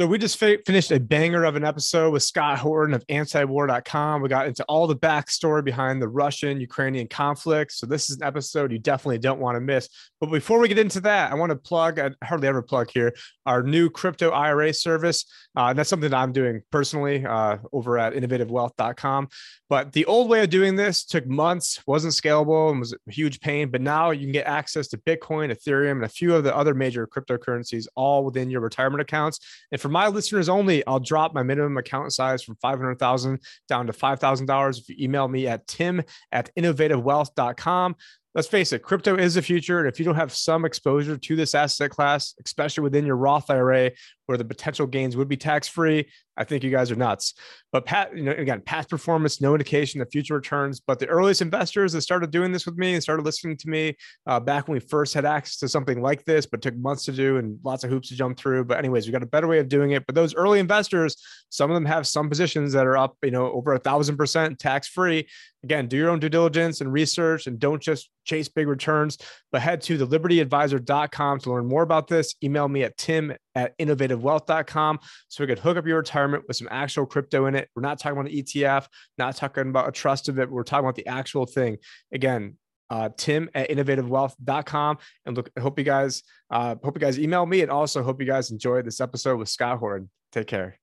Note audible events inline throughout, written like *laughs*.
So we just fi- finished a banger of an episode with Scott Horton of antiwar.com. We got into all the backstory behind the Russian Ukrainian conflict. So this is an episode you definitely don't want to miss. But before we get into that, I want to plug, I hardly ever plug here, our new crypto IRA service. Uh, and that's something that I'm doing personally uh, over at innovativewealth.com. But the old way of doing this took months, wasn't scalable, and was a huge pain. But now you can get access to Bitcoin, Ethereum, and a few of the other major cryptocurrencies all within your retirement accounts. And for my listeners only, I'll drop my minimum account size from 500,000 down to $5,000 if you email me at tim at innovativewealth.com let's face it, crypto is the future. And if you don't have some exposure to this asset class, especially within your Roth IRA, where the potential gains would be tax free, I think you guys are nuts. But Pat, you know, again, past performance, no indication of future returns. But the earliest investors that started doing this with me and started listening to me uh, back when we first had access to something like this, but took months to do and lots of hoops to jump through. But anyways, we got a better way of doing it. But those early investors, some of them have some positions that are up, you know, over a thousand percent tax free. Again, do your own due diligence and research, and don't just chase big returns. But head to thelibertyadvisor.com to learn more about this. Email me at tim at innovativewealth.com so we could hook up your retirement with some actual crypto in it. We're not talking about an ETF, not talking about a trust of it. We're talking about the actual thing. Again, uh, tim at innovativewealth.com and look hope you guys uh, hope you guys email me and also hope you guys enjoyed this episode with scott horton take care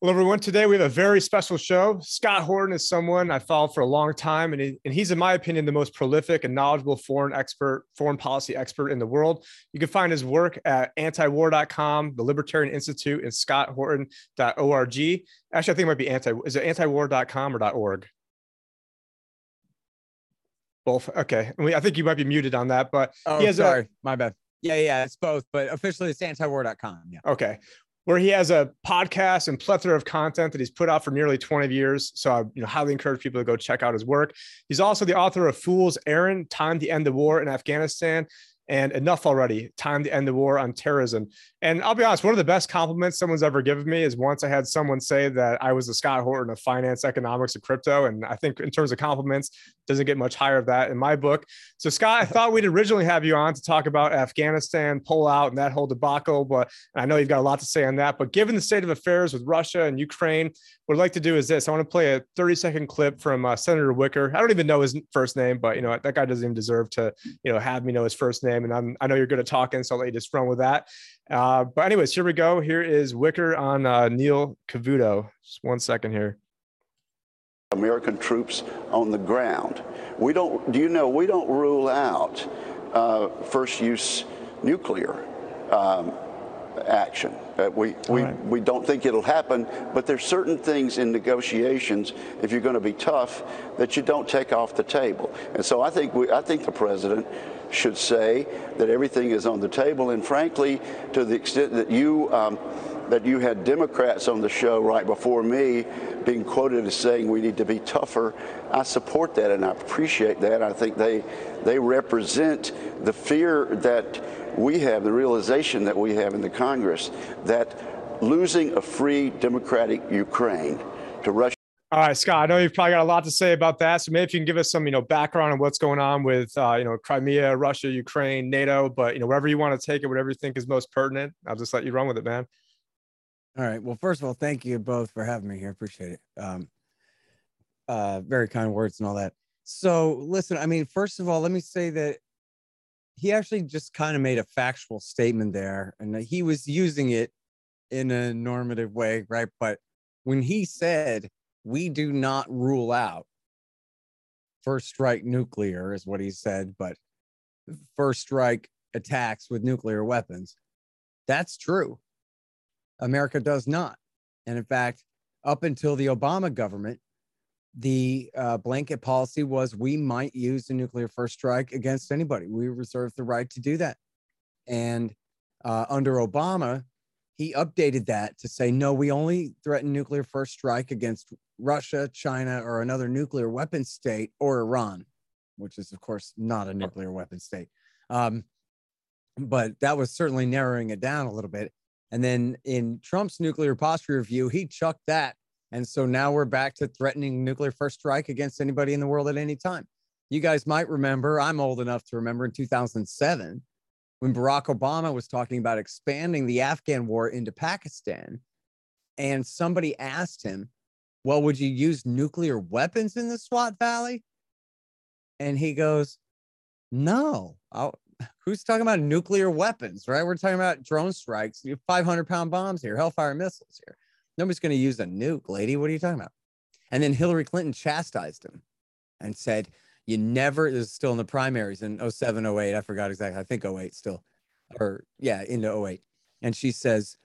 well, everyone, today we have a very special show. Scott Horton is someone I followed for a long time, and, he, and he's, in my opinion, the most prolific and knowledgeable foreign expert, foreign policy expert in the world. You can find his work at antiwar.com, the Libertarian Institute, and scotthorton.org. Actually, I think it might be anti. Is it antiwar.com or .org? Both. Okay. I think you might be muted on that, but oh, he has sorry, a, my bad. Yeah, yeah, it's both, but officially it's antiwar.com. Yeah. Okay where he has a podcast and plethora of content that he's put out for nearly 20 years. So I you know, highly encourage people to go check out his work. He's also the author of Fool's Errand, Time to End the War in Afghanistan, and Enough Already, Time to End the War on Terrorism. And I'll be honest, one of the best compliments someone's ever given me is once I had someone say that I was the Scott Horton of finance, economics, and crypto. And I think in terms of compliments, doesn't get much higher of that in my book. So Scott, I *laughs* thought we'd originally have you on to talk about Afghanistan pullout and that whole debacle, but I know you've got a lot to say on that. But given the state of affairs with Russia and Ukraine, what I'd like to do is this: I want to play a 30 second clip from uh, Senator Wicker. I don't even know his first name, but you know that guy doesn't even deserve to you know have me know his first name. And I'm, I know you're good at talking, so I'll let you just run with that. Uh, but anyways, here we go. Here is Wicker on uh, Neil Cavuto. Just one second here. American troops on the ground. We don't. Do you know we don't rule out uh, first use nuclear um, action. Uh, we we, right. we don't think it'll happen, but there's certain things in negotiations, if you're going to be tough, that you don't take off the table. And so I think we, I think the president should say that everything is on the table. And frankly, to the extent that you um, that you had Democrats on the show right before me being quoted as saying we need to be tougher, I support that and I appreciate that. I think they they represent the fear that we have, the realization that we have in the Congress that losing a free democratic Ukraine to Russia all right, Scott. I know you've probably got a lot to say about that. So maybe if you can give us some, you know, background on what's going on with, uh, you know, Crimea, Russia, Ukraine, NATO. But you know, wherever you want to take it, whatever you think is most pertinent, I'll just let you run with it, man. All right. Well, first of all, thank you both for having me here. Appreciate it. Um, uh, very kind words and all that. So, listen. I mean, first of all, let me say that he actually just kind of made a factual statement there, and he was using it in a normative way, right? But when he said we do not rule out first strike nuclear, is what he said, but first strike attacks with nuclear weapons. That's true. America does not. And in fact, up until the Obama government, the uh, blanket policy was we might use the nuclear first strike against anybody. We reserve the right to do that. And uh, under Obama, he updated that to say, no, we only threaten nuclear first strike against Russia, China, or another nuclear weapon state, or Iran, which is, of course, not a nuclear weapon state. Um, but that was certainly narrowing it down a little bit. And then in Trump's nuclear posture review, he chucked that. And so now we're back to threatening nuclear first strike against anybody in the world at any time. You guys might remember, I'm old enough to remember in 2007 when Barack Obama was talking about expanding the Afghan war into Pakistan, and somebody asked him, Well, would you use nuclear weapons in the Swat Valley? And he goes, No. I'll, *laughs* who's talking about nuclear weapons, right? We're talking about drone strikes, 500 pound bombs here, Hellfire missiles here. Nobody's going to use a nuke, lady. What are you talking about? And then Hillary Clinton chastised him and said, You never, this is still in the primaries in 07, 08. I forgot exactly. I think 08 still, or yeah, into 08. And she says,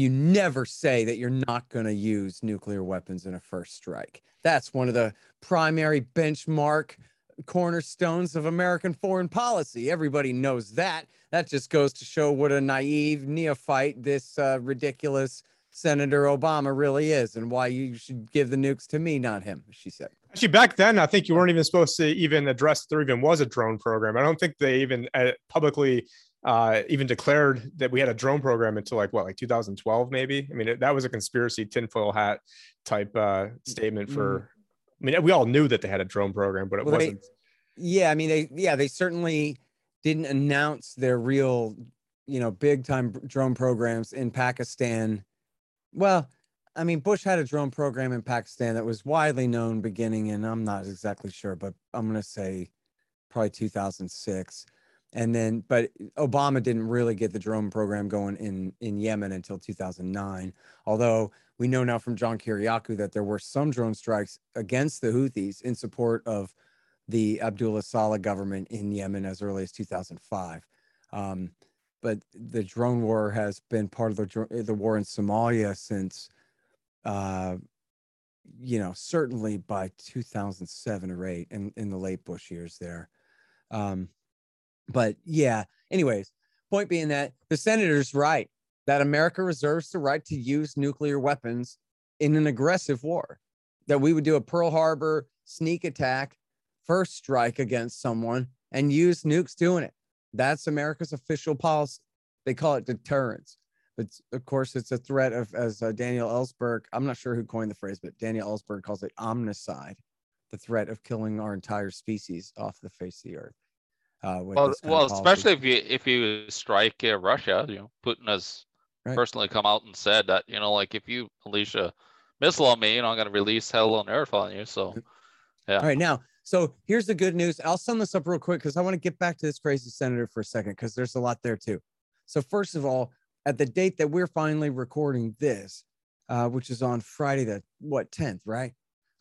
You never say that you're not going to use nuclear weapons in a first strike. That's one of the primary benchmark cornerstones of American foreign policy. Everybody knows that. That just goes to show what a naive neophyte this uh, ridiculous Senator Obama really is and why you should give the nukes to me, not him, she said. Actually, back then, I think you weren't even supposed to even address there even was a drone program. I don't think they even uh, publicly uh, even declared that we had a drone program until like what, like 2012, maybe. I mean, it, that was a conspiracy tinfoil hat type uh, statement for. Mm. I mean, we all knew that they had a drone program, but it well, wasn't. They, yeah, I mean, they yeah, they certainly didn't announce their real, you know, big time drone programs in Pakistan well, I mean, Bush had a drone program in Pakistan that was widely known beginning, and I'm not exactly sure, but I'm going to say probably 2006. And then, but Obama didn't really get the drone program going in, in Yemen until 2009. Although we know now from John Kiriakou that there were some drone strikes against the Houthis in support of the Abdullah Saleh government in Yemen as early as 2005. Um, but the drone war has been part of the the war in Somalia since, uh, you know, certainly by 2007 or eight, in in the late Bush years there. Um, but yeah. Anyways, point being that the senator's right that America reserves the right to use nuclear weapons in an aggressive war. That we would do a Pearl Harbor sneak attack, first strike against someone, and use nukes doing it. That's America's official policy. They call it deterrence. But of course, it's a threat of, as uh, Daniel Ellsberg, I'm not sure who coined the phrase, but Daniel Ellsberg calls it omnicide, the threat of killing our entire species off the face of the earth. Uh, well, well, especially if you if you strike uh, Russia, you know, Putin has right. personally come out and said that you know, like if you unleash a missile on me, you know, I'm going to release hell on earth on you. So, yeah. All right, now so here's the good news. I'll sum this up real quick because I want to get back to this crazy senator for a second because there's a lot there too. So first of all, at the date that we're finally recording this, uh, which is on Friday the what 10th, right?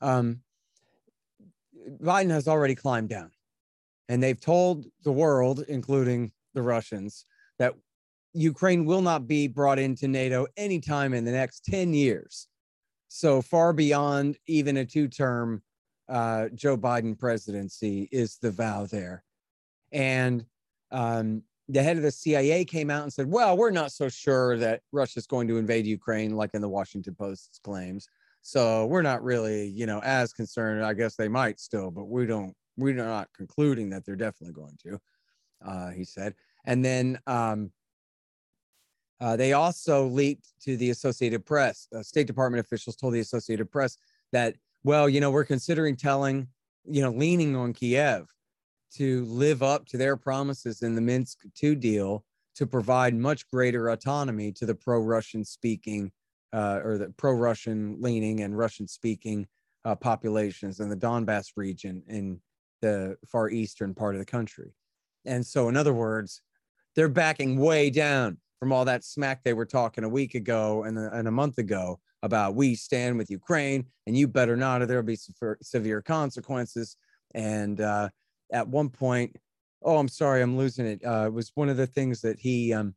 Um, Biden has already climbed down, and they've told the world, including the Russians, that Ukraine will not be brought into NATO anytime in the next 10 years. So far beyond even a two term uh, Joe Biden presidency is the vow there. And um, the head of the CIA came out and said, well, we're not so sure that Russia's going to invade Ukraine, like in the Washington Post's claims. So we're not really, you know, as concerned. I guess they might still, but we don't, we're not concluding that they're definitely going to, uh, he said. And then um, uh, they also leaked to the Associated Press. Uh, State Department officials told the Associated Press that well, you know, we're considering telling, you know, leaning on Kiev to live up to their promises in the Minsk 2 deal to provide much greater autonomy to the pro Russian speaking uh, or the pro Russian leaning and Russian speaking uh, populations in the Donbass region in the far eastern part of the country. And so, in other words, they're backing way down from all that smack they were talking a week ago and a, and a month ago about we stand with Ukraine and you better not, or there'll be severe consequences. And uh, at one point, oh, I'm sorry, I'm losing it. Uh, it was one of the things that he um,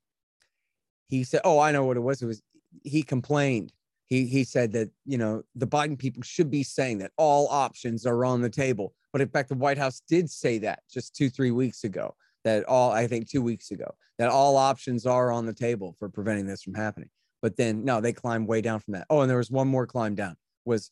he said. Oh, I know what it was. It was he complained. He he said that you know the Biden people should be saying that all options are on the table. But in fact, the White House did say that just two three weeks ago. That all I think two weeks ago that all options are on the table for preventing this from happening. But then no, they climbed way down from that. Oh, and there was one more climb down. Was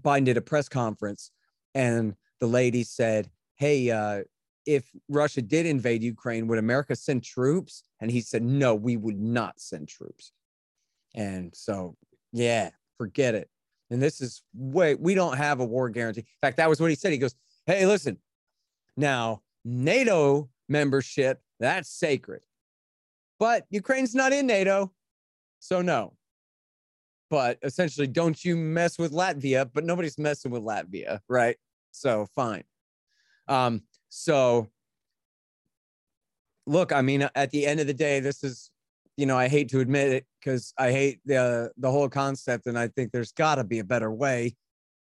Biden did a press conference and the lady said, "Hey, uh, if Russia did invade Ukraine, would America send troops?" And he said, "No, we would not send troops." And so, yeah, forget it. And this is way we don't have a war guarantee. In fact, that was what he said. He goes, "Hey, listen, now NATO membership that's sacred. But Ukraine's not in NATO. So no. But essentially, don't you mess with Latvia, but nobody's messing with Latvia, right? So fine. Um, so look, I mean, at the end of the day, this is, you know, I hate to admit it because I hate the the whole concept, and I think there's got to be a better way,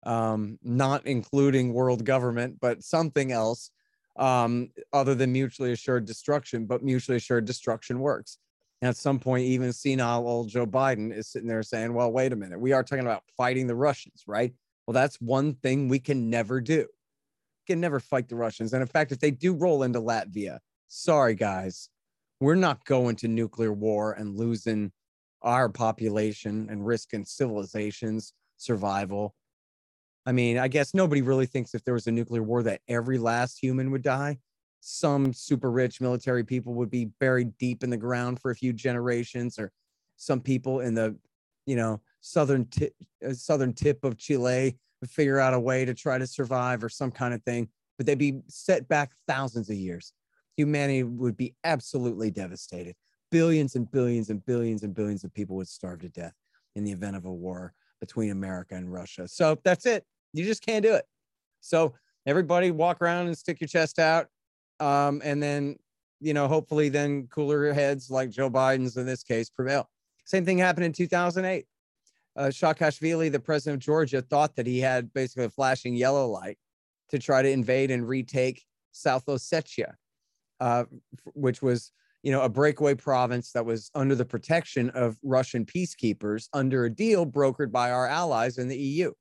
um, not including world government, but something else um, other than mutually assured destruction. But mutually assured destruction works. And at some point, even senile old Joe Biden is sitting there saying, well, wait a minute, we are talking about fighting the Russians, right? Well, that's one thing we can never do. We can never fight the Russians. And in fact, if they do roll into Latvia, sorry, guys, we're not going to nuclear war and losing our population and risking civilization's survival. I mean, I guess nobody really thinks if there was a nuclear war that every last human would die some super rich military people would be buried deep in the ground for a few generations or some people in the you know southern tip, uh, southern tip of chile figure out a way to try to survive or some kind of thing but they'd be set back thousands of years humanity would be absolutely devastated. Billions and billions and billions and billions of people would starve to death in the event of a war between america and russia. So that's it. You just can't do it. So everybody walk around and stick your chest out um, and then you know hopefully then cooler heads like Joe Biden's in this case prevail. Same thing happened in 2008. Uh, Saakashvili, the president of Georgia, thought that he had basically a flashing yellow light to try to invade and retake South Ossetia, uh, which was you know a breakaway province that was under the protection of Russian peacekeepers under a deal brokered by our allies in the EU.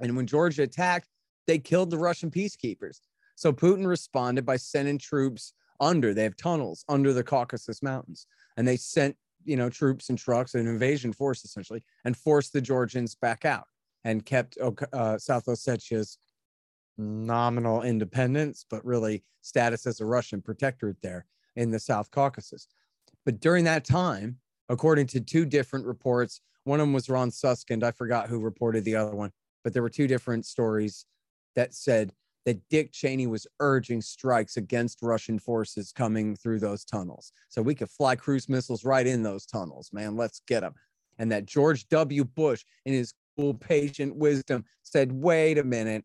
And when Georgia attacked, they killed the Russian peacekeepers. So Putin responded by sending troops under. They have tunnels under the Caucasus Mountains, and they sent you know troops and trucks, an invasion force essentially, and forced the Georgians back out and kept uh, South Ossetia's nominal independence, but really status as a Russian protectorate there in the South Caucasus. But during that time, according to two different reports, one of them was Ron Suskind. I forgot who reported the other one, but there were two different stories that said that Dick Cheney was urging strikes against Russian forces coming through those tunnels. So we could fly cruise missiles right in those tunnels, man. Let's get them. And that George W. Bush, in his cool, patient wisdom, said, wait a minute,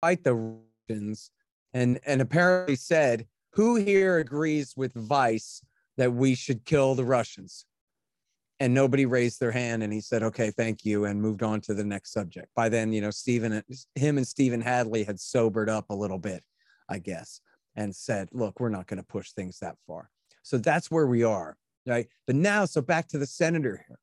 fight the Russians. And, and apparently said, who here agrees with Vice that we should kill the Russians? and nobody raised their hand and he said okay thank you and moved on to the next subject by then you know stephen him and stephen hadley had sobered up a little bit i guess and said look we're not going to push things that far so that's where we are right but now so back to the senator here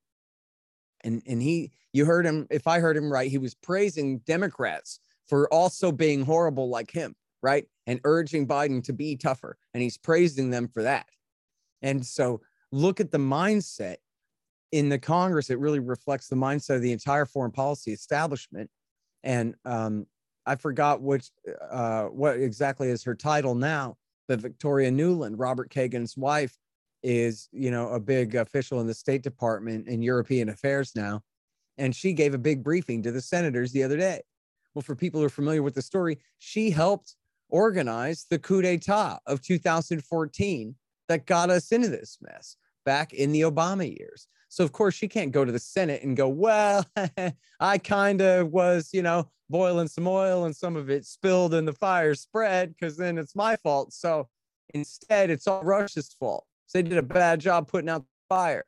and and he you heard him if i heard him right he was praising democrats for also being horrible like him right and urging biden to be tougher and he's praising them for that and so look at the mindset in the Congress, it really reflects the mindset of the entire foreign policy establishment. And um, I forgot which uh, what exactly is her title now, but Victoria Nuland, Robert Kagan's wife, is you know a big official in the State Department in European affairs now, and she gave a big briefing to the senators the other day. Well, for people who are familiar with the story, she helped organize the coup d'état of 2014 that got us into this mess back in the Obama years. So of course she can't go to the Senate and go, well, *laughs* I kind of was, you know, boiling some oil and some of it spilled and the fire spread because then it's my fault. So instead, it's all Russia's fault. So they did a bad job putting out the fire.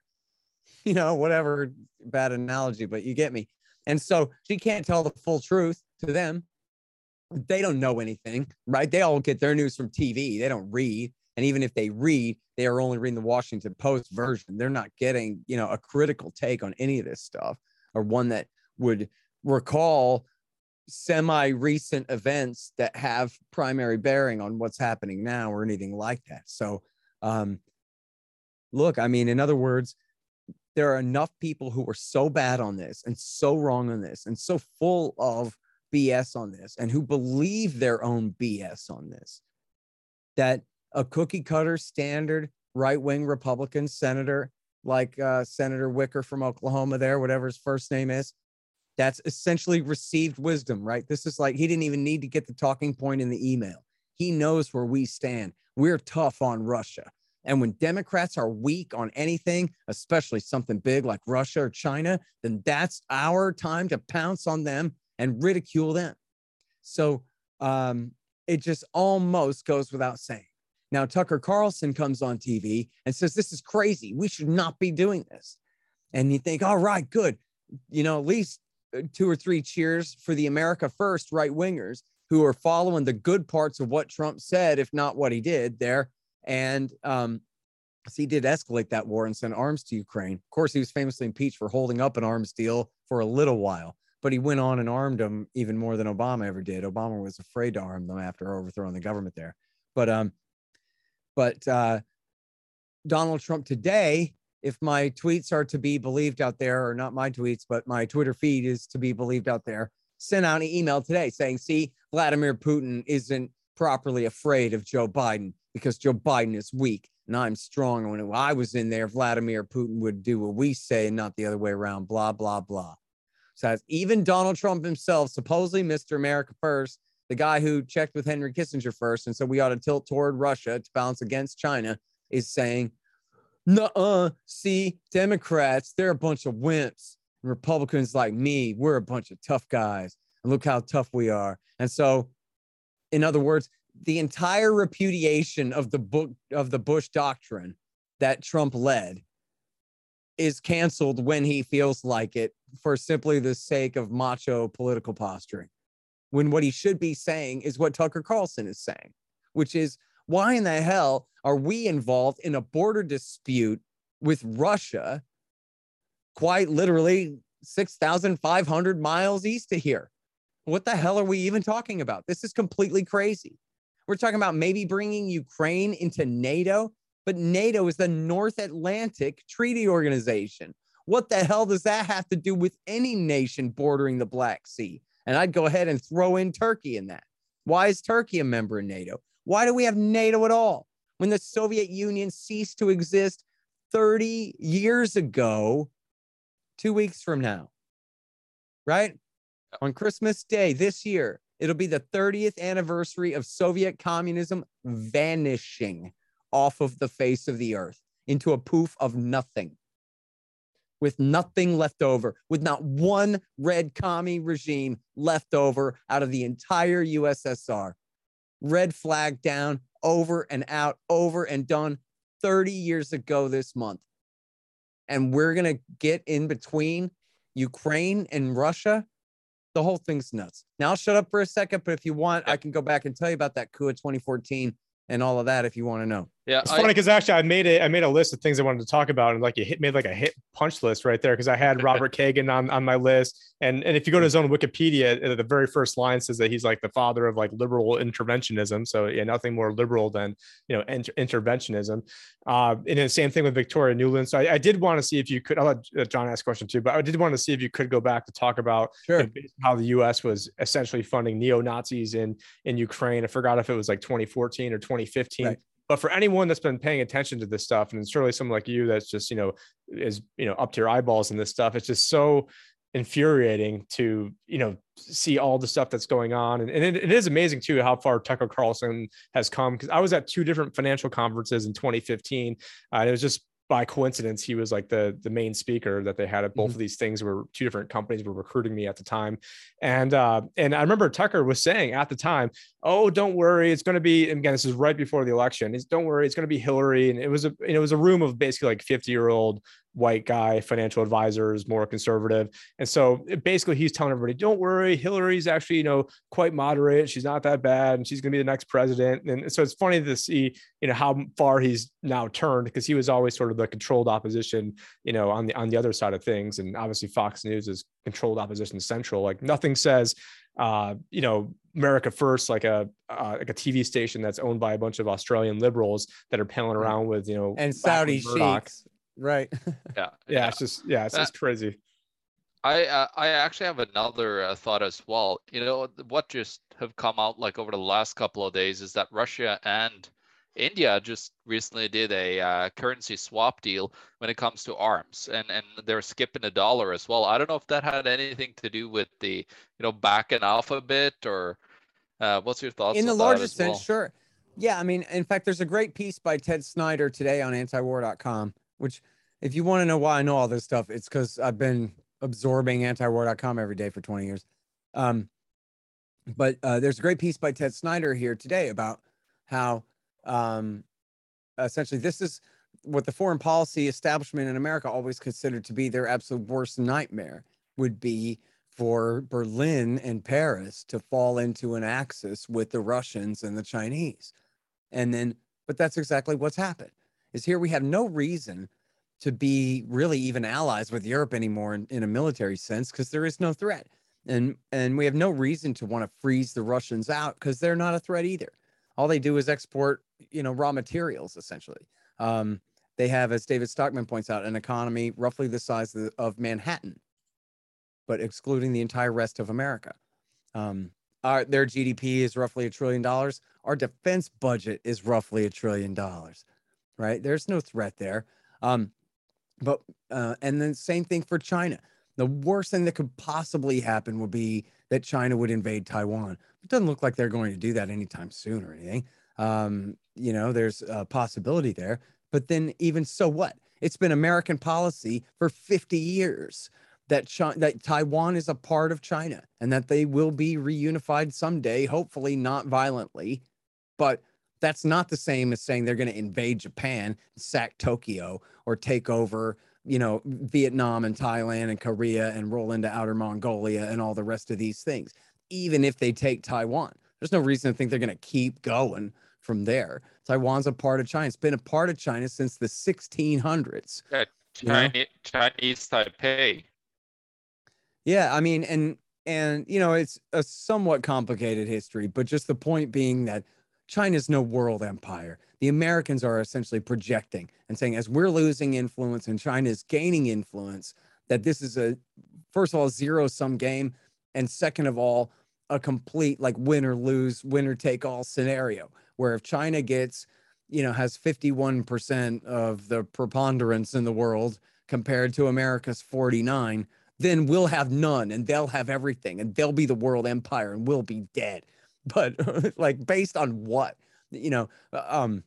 You know, whatever bad analogy, but you get me. And so she can't tell the full truth to them. They don't know anything, right? They all get their news from TV. They don't read. And even if they read, they are only reading the Washington Post version. They're not getting, you know, a critical take on any of this stuff or one that would recall semi recent events that have primary bearing on what's happening now or anything like that. So, um, look, I mean, in other words, there are enough people who are so bad on this and so wrong on this and so full of BS on this and who believe their own BS on this that a cookie cutter standard right wing Republican senator like uh, Senator Wicker from Oklahoma, there, whatever his first name is. That's essentially received wisdom, right? This is like he didn't even need to get the talking point in the email. He knows where we stand. We're tough on Russia. And when Democrats are weak on anything, especially something big like Russia or China, then that's our time to pounce on them and ridicule them. So um, it just almost goes without saying. Now, Tucker Carlson comes on TV and says, This is crazy. We should not be doing this. And you think, All right, good. You know, at least uh, two or three cheers for the America First right wingers who are following the good parts of what Trump said, if not what he did there. And um, he did escalate that war and send arms to Ukraine. Of course, he was famously impeached for holding up an arms deal for a little while, but he went on and armed them even more than Obama ever did. Obama was afraid to arm them after overthrowing the government there. But um, but uh, Donald Trump today, if my tweets are to be believed out there, or not my tweets, but my Twitter feed is to be believed out there, sent out an email today saying, "See, Vladimir Putin isn't properly afraid of Joe Biden because Joe Biden is weak and I'm strong. When I was in there, Vladimir Putin would do what we say and not the other way around, blah, blah, blah. So even Donald Trump himself, supposedly Mr. America First, the guy who checked with Henry Kissinger first and said we ought to tilt toward Russia to balance against China, is saying, "No, uh see, Democrats, they're a bunch of wimps. And Republicans like me, we're a bunch of tough guys. And look how tough we are. And so, in other words, the entire repudiation of the book of the Bush doctrine that Trump led is canceled when he feels like it for simply the sake of macho political posturing. When what he should be saying is what Tucker Carlson is saying, which is why in the hell are we involved in a border dispute with Russia, quite literally 6,500 miles east of here? What the hell are we even talking about? This is completely crazy. We're talking about maybe bringing Ukraine into NATO, but NATO is the North Atlantic Treaty Organization. What the hell does that have to do with any nation bordering the Black Sea? And I'd go ahead and throw in Turkey in that. Why is Turkey a member of NATO? Why do we have NATO at all? When the Soviet Union ceased to exist 30 years ago, two weeks from now, right? On Christmas Day this year, it'll be the 30th anniversary of Soviet communism vanishing off of the face of the earth into a poof of nothing with nothing left over, with not one red commie regime left over out of the entire USSR. Red flag down, over and out, over and done 30 years ago this month. And we're going to get in between Ukraine and Russia the whole thing's nuts. Now I'll shut up for a second, but if you want, I can go back and tell you about that coup of 2014 and all of that if you want to know. Yeah, it's I, funny because actually I made it. I made a list of things I wanted to talk about, and like you hit made like a hit punch list right there because I had *laughs* Robert Kagan on on my list, and and if you go to his own Wikipedia, uh, the very first line says that he's like the father of like liberal interventionism. So yeah, nothing more liberal than you know inter- interventionism. Uh, and the same thing with Victoria Nuland. So I, I did want to see if you could. I'll let uh, John ask a question too, but I did want to see if you could go back to talk about sure. how the U.S. was essentially funding neo Nazis in in Ukraine. I forgot if it was like 2014 or 2015. Right but for anyone that's been paying attention to this stuff and surely someone like you that's just you know is you know up to your eyeballs in this stuff it's just so infuriating to you know see all the stuff that's going on. And, and it, it is amazing too how far tucker carlson has come because i was at two different financial conferences in 2015 uh, and it was just by coincidence, he was like the the main speaker that they had at both mm-hmm. of these things. Were two different companies were recruiting me at the time, and uh, and I remember Tucker was saying at the time, "Oh, don't worry, it's going to be." again, this is right before the election. It's don't worry, it's going to be Hillary, and it was a it was a room of basically like fifty year old white guy, financial advisors, more conservative. And so basically he's telling everybody, don't worry, Hillary's actually, you know, quite moderate. She's not that bad and she's going to be the next president. And so it's funny to see, you know, how far he's now turned because he was always sort of the controlled opposition, you know, on the on the other side of things. And obviously Fox News is controlled opposition central. Like nothing says uh, you know, America First, like a uh, like a TV station that's owned by a bunch of Australian liberals that are palling around with you know and Saudi sheiks right. *laughs* Yeah, yeah it's just yeah it's just crazy. I uh, i actually have another uh, thought as well. You know what just have come out like over the last couple of days is that russia and india just recently did a uh, currency swap deal when it comes to arms and and they're skipping the dollar as well. I don't know if that had anything to do with the you know back and alphabet or uh, what's your thoughts in the largest sense well? sure. Yeah, I mean, in fact, there's a great piece by Ted Snyder today on antiwar.com, which if you want to know why I know all this stuff, it's because I've been absorbing antiwar.com every day for 20 years. Um, but uh, there's a great piece by Ted Snyder here today about how um, essentially this is what the foreign policy establishment in America always considered to be their absolute worst nightmare would be for Berlin and Paris to fall into an axis with the Russians and the Chinese. And then, but that's exactly what's happened. Is here we have no reason to be really even allies with Europe anymore in, in a military sense because there is no threat. And and we have no reason to want to freeze the Russians out because they're not a threat either. All they do is export, you know, raw materials essentially. Um, they have, as David Stockman points out, an economy roughly the size of, of Manhattan, but excluding the entire rest of America. Um, our, their GDP is roughly a trillion dollars. Our defense budget is roughly a trillion dollars, right? There's no threat there. Um, but uh, and then same thing for China. The worst thing that could possibly happen would be that China would invade Taiwan. It doesn't look like they're going to do that anytime soon or anything. Um, you know, there's a possibility there. But then, even so, what? It's been American policy for 50 years that China, that Taiwan is a part of China and that they will be reunified someday, hopefully not violently. But that's not the same as saying they're going to invade Japan, sack Tokyo, or take over, you know, Vietnam and Thailand and Korea and roll into outer Mongolia and all the rest of these things. Even if they take Taiwan, there's no reason to think they're going to keep going from there. Taiwan's a part of China. It's been a part of China since the 1600s. Yeah, Chinese, you know? Chinese Taipei. Yeah, I mean, and and you know, it's a somewhat complicated history, but just the point being that China's no world empire. The Americans are essentially projecting and saying, as we're losing influence and China is gaining influence, that this is a first of all zero sum game, and second of all, a complete like win or lose, winner take all scenario where if China gets, you know, has 51% of the preponderance in the world compared to America's 49, then we'll have none and they'll have everything and they'll be the world empire and we'll be dead. But *laughs* like based on what? You know, uh, um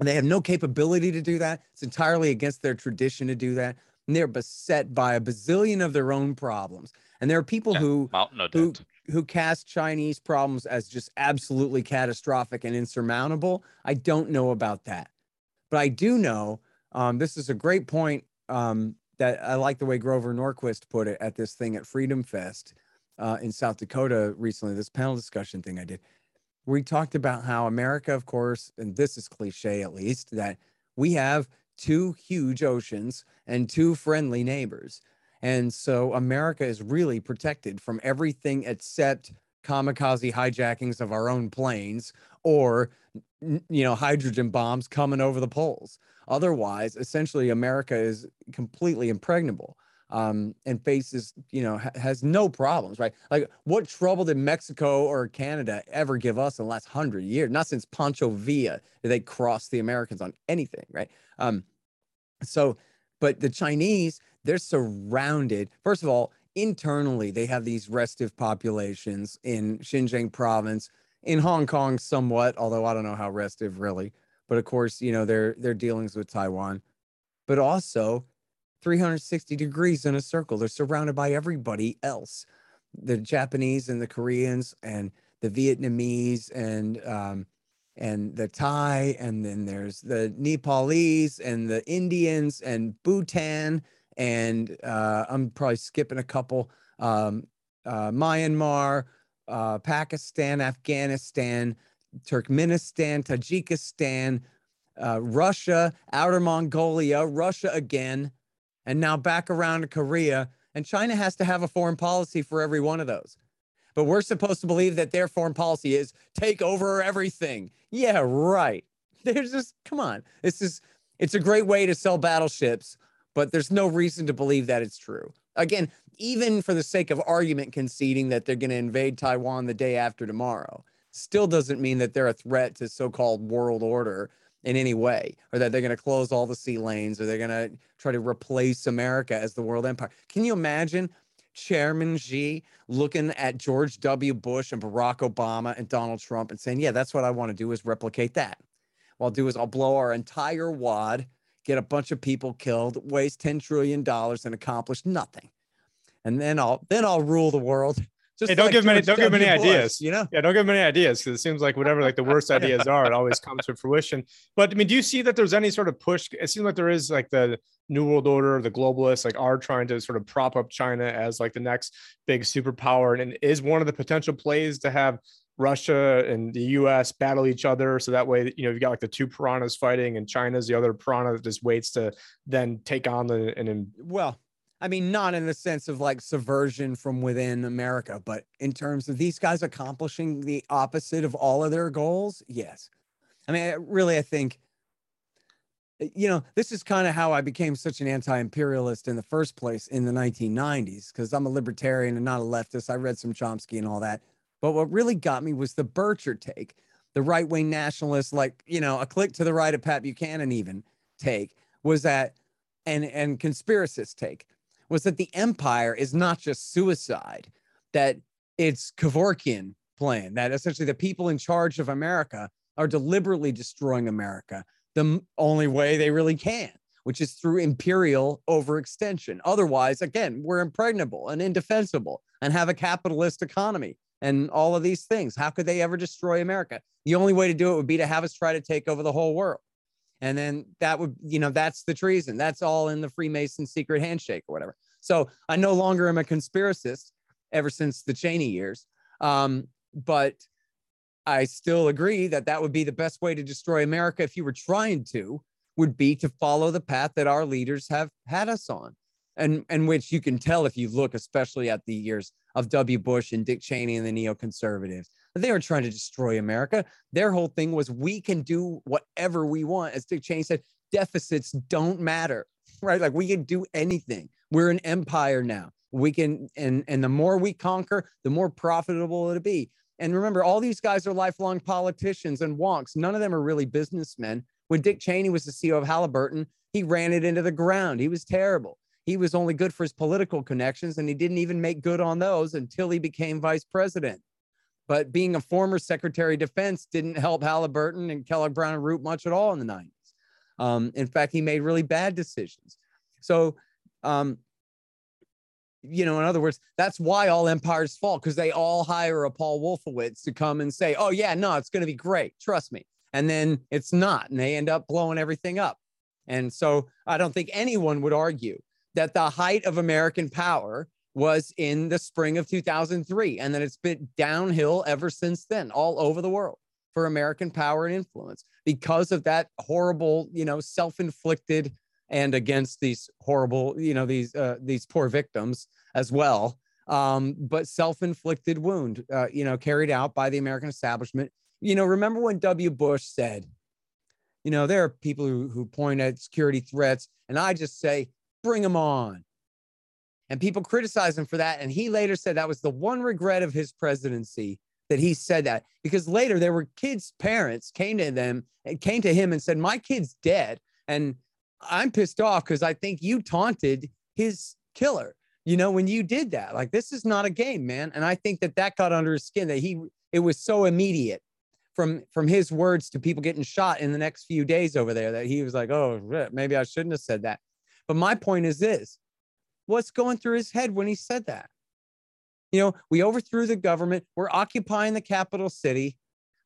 they have no capability to do that. It's entirely against their tradition to do that. And they're beset by a bazillion of their own problems. And there are people yeah, who who who cast Chinese problems as just absolutely catastrophic and insurmountable. I don't know about that, but I do know um, this is a great point um, that I like the way Grover Norquist put it at this thing at Freedom Fest uh, in South Dakota recently. This panel discussion thing I did. We talked about how America, of course, and this is cliche at least, that we have two huge oceans and two friendly neighbors. And so America is really protected from everything except kamikaze hijackings of our own planes or you know hydrogen bombs coming over the poles. Otherwise, essentially America is completely impregnable. Um, and faces, you know, ha- has no problems, right? Like, what trouble did Mexico or Canada ever give us in the last hundred years? Not since Pancho Villa did they cross the Americans on anything, right? Um, so, but the Chinese, they're surrounded. First of all, internally, they have these restive populations in Xinjiang province, in Hong Kong somewhat, although I don't know how restive really. But of course, you know, their their dealings with Taiwan. But also 360 degrees in a circle. They're surrounded by everybody else. The Japanese and the Koreans and the Vietnamese and um, and the Thai, and then there's the Nepalese and the Indians and Bhutan and uh, I'm probably skipping a couple. Um, uh, Myanmar, uh, Pakistan, Afghanistan, Turkmenistan, Tajikistan, uh, Russia, Outer Mongolia, Russia again, and now back around to Korea. And China has to have a foreign policy for every one of those. But we're supposed to believe that their foreign policy is take over everything. Yeah, right. *laughs* There's just come on. This is it's a great way to sell battleships but there's no reason to believe that it's true. Again, even for the sake of argument conceding that they're going to invade Taiwan the day after tomorrow, still doesn't mean that they're a threat to so-called world order in any way, or that they're going to close all the sea lanes, or they're going to try to replace America as the world empire. Can you imagine Chairman Xi looking at George W. Bush and Barack Obama and Donald Trump and saying, Yeah, that's what I want to do is replicate that. What I'll do is I'll blow our entire wad, get a bunch of people killed, waste $10 trillion and accomplish nothing. And then I'll then I'll rule the world just hey, don't like give many don't give many ideas. You know, yeah, don't give many ideas because it seems like whatever like the worst *laughs* ideas are, it always comes to fruition. But I mean, do you see that there's any sort of push? It seems like there is like the New World Order, the globalists like are trying to sort of prop up China as like the next big superpower, and, and is one of the potential plays to have Russia and the U.S. battle each other, so that way you know you've got like the two piranhas fighting, and China's the other piranha that just waits to then take on the and well I mean, not in the sense of like subversion from within America, but in terms of these guys accomplishing the opposite of all of their goals, yes. I mean, really, I think, eh, you know, this is kind of how I became such an anti imperialist in the first place in the 1990s, because I'm a libertarian and not a leftist. I read some Chomsky and all that. But what really got me was the Bircher take, the right wing nationalist, like, you know, a click to the right of Pat Buchanan, even take was that, and, and conspiracist take was that the empire is not just suicide, that it's Kevorkian plan, that essentially the people in charge of America are deliberately destroying America the only way they really can, which is through imperial overextension. Otherwise, again, we're impregnable and indefensible and have a capitalist economy and all of these things. How could they ever destroy America? The only way to do it would be to have us try to take over the whole world. And then that would, you know, that's the treason. That's all in the Freemason secret handshake or whatever. So I no longer am a conspiracist ever since the Cheney years. Um, but I still agree that that would be the best way to destroy America if you were trying to, would be to follow the path that our leaders have had us on. And, and which you can tell if you look, especially at the years of W. Bush and Dick Cheney and the neoconservatives. They were trying to destroy America. Their whole thing was we can do whatever we want. As Dick Cheney said, deficits don't matter, *laughs* right? Like we can do anything. We're an empire now. We can, and and the more we conquer, the more profitable it'll be. And remember, all these guys are lifelong politicians and wonks. None of them are really businessmen. When Dick Cheney was the CEO of Halliburton, he ran it into the ground. He was terrible. He was only good for his political connections, and he didn't even make good on those until he became vice president. But being a former Secretary of Defense didn't help Halliburton and Kellogg Brown and Root much at all in the 90s. Um, in fact, he made really bad decisions. So, um, you know, in other words, that's why all empires fall because they all hire a Paul Wolfowitz to come and say, "Oh yeah, no, it's going to be great, trust me," and then it's not, and they end up blowing everything up. And so, I don't think anyone would argue that the height of American power was in the spring of 2003 and then it's been downhill ever since then all over the world for American power and influence because of that horrible, you know, self-inflicted and against these horrible, you know, these uh, these poor victims as well. Um, but self-inflicted wound, uh, you know, carried out by the American establishment. You know, remember when W. Bush said, you know, there are people who, who point at security threats, and I just say, bring them on. And people criticize him for that. And he later said that was the one regret of his presidency that he said that because later there were kids' parents came to them and came to him and said, My kid's dead. And I'm pissed off because I think you taunted his killer. You know, when you did that, like this is not a game, man. And I think that that got under his skin that he, it was so immediate from from his words to people getting shot in the next few days over there that he was like, oh, maybe I shouldn't have said that. But my point is this what's going through his head when he said that? You know, we overthrew the government. We're occupying the capital city.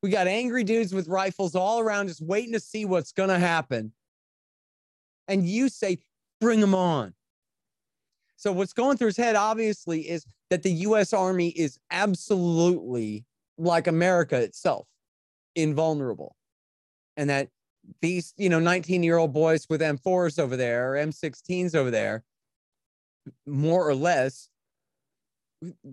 We got angry dudes with rifles all around just waiting to see what's going to happen. And you say, bring them on. So, what's going through his head, obviously, is that the US Army is absolutely like America itself, invulnerable. And that these, you know, 19 year old boys with M4s over there or M16s over there more or less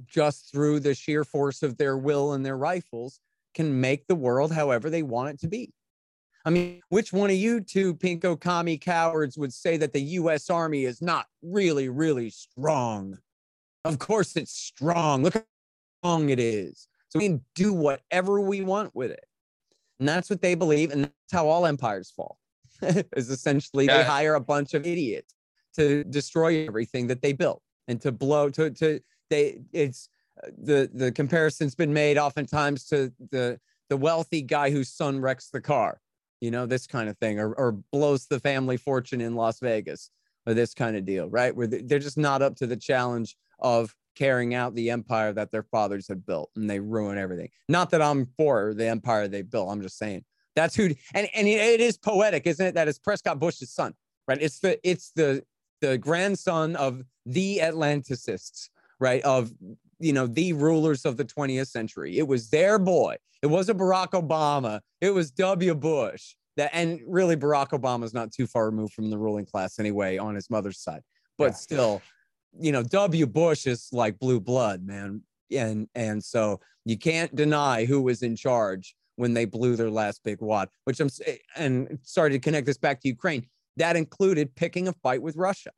just through the sheer force of their will and their rifles can make the world however they want it to be. I mean, which one of you two pinko commie cowards would say that the US Army is not really, really strong? Of course it's strong. Look how strong it is. So we can do whatever we want with it. And that's what they believe. And that's how all empires fall. *laughs* is essentially yeah. they hire a bunch of idiots to destroy everything that they built. and to blow to to they it's uh, the the comparison's been made oftentimes to the the wealthy guy whose son wrecks the car, you know, this kind of thing, or or blows the family fortune in Las Vegas, or this kind of deal, right? Where they're just not up to the challenge of carrying out the empire that their fathers had built, and they ruin everything. Not that I'm for the empire they built. I'm just saying that's who, and and it is poetic, isn't it? That is Prescott Bush's son, right? It's the it's the the grandson of the Atlanticists, right? Of you know the rulers of the 20th century. It was their boy. It wasn't Barack Obama. It was W. Bush. That and really Barack Obama's not too far removed from the ruling class anyway on his mother's side, but yeah. still, you know W. Bush is like blue blood, man. And and so you can't deny who was in charge when they blew their last big wad, which I'm and sorry to connect this back to Ukraine. That included picking a fight with Russia.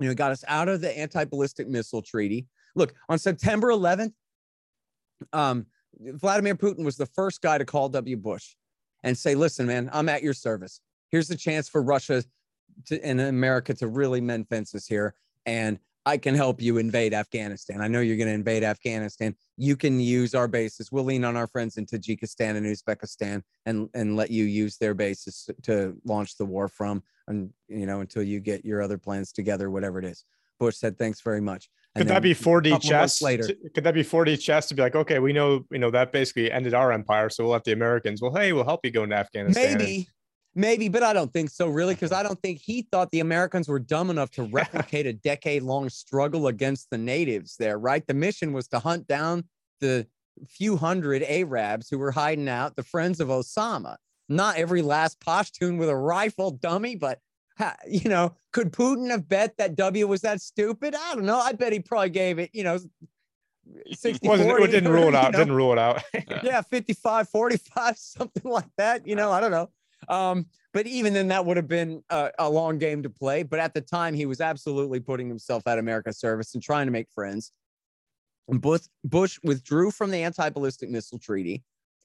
You know, got us out of the anti-ballistic missile treaty. Look, on September 11th, um, Vladimir Putin was the first guy to call W. Bush and say, "Listen, man, I'm at your service. Here's the chance for Russia to, and America to really mend fences here, and I can help you invade Afghanistan. I know you're going to invade Afghanistan. You can use our bases. We'll lean on our friends in Tajikistan and Uzbekistan and and let you use their bases to launch the war from and you know until you get your other plans together whatever it is." Bush said, "Thanks very much." And could that be 4D chess later? Could that be 4D chess to be like, okay, we know, you know, that basically ended our empire, so we'll let the Americans. Well, hey, we'll help you go into Afghanistan. Maybe, Maybe, but I don't think so, really, because *laughs* I don't think he thought the Americans were dumb enough to *laughs* replicate a decade long struggle against the natives there, right? The mission was to hunt down the few hundred Arabs who were hiding out, the friends of Osama. Not every last Pashtun with a rifle, dummy, but you know, could Putin have bet that W was that stupid? I don't know. I bet he probably gave it, you know, 60 Wasn't, 40, it didn't *laughs* rule it out. You know? Didn't rule it out. yeah, 55, 45, something like that. You know, I don't know. Um, but even then, that would have been a, a, long game to play. But at the time, he was absolutely putting himself at America's service and trying to make friends. Bush, Bush withdrew from the anti ballistic missile treaty.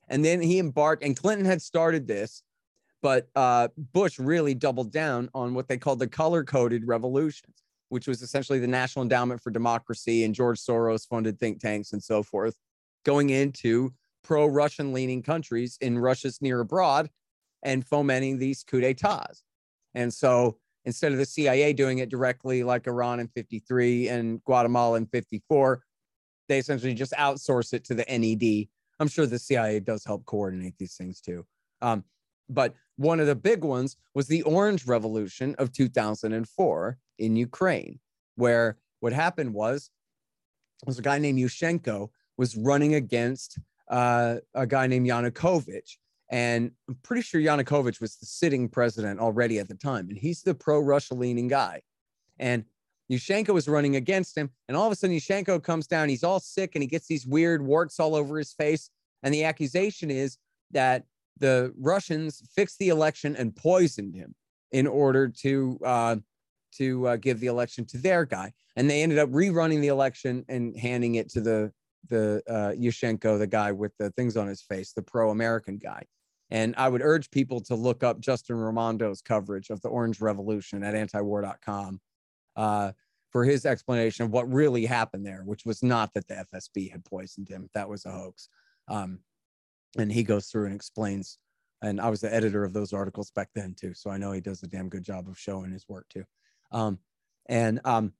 And then he embarked, and Clinton had started this, but uh, Bush really doubled down on what they called the color coded revolutions, which was essentially the National Endowment for Democracy and George Soros funded think tanks and so forth, going into pro Russian leaning countries in Russia's near abroad and fomenting these coups d'etats. And so instead of the CIA doing it directly like Iran in 53 and Guatemala in 54, they essentially just outsource it to the NED. I'm sure the CIA does help coordinate these things too. Um, but one of the big ones was the Orange Revolution of 2004 in Ukraine, where what happened was, was a guy named Yushchenko was running against uh, a guy named Yanukovych. And I'm pretty sure Yanukovych was the sitting president already at the time. And he's the pro Russia leaning guy. And Yushchenko was running against him. And all of a sudden, Yushchenko comes down. He's all sick and he gets these weird warts all over his face. And the accusation is that the Russians fixed the election and poisoned him in order to uh, to uh, give the election to their guy. And they ended up rerunning the election and handing it to the the uh, Yushchenko, the guy with the things on his face, the pro-American guy. And I would urge people to look up Justin Raimondo's coverage of the Orange Revolution at antiwar.com uh, for his explanation of what really happened there, which was not that the FSB had poisoned him. That was a hoax. Um, and he goes through and explains. And I was the editor of those articles back then too, so I know he does a damn good job of showing his work too. Um, and um,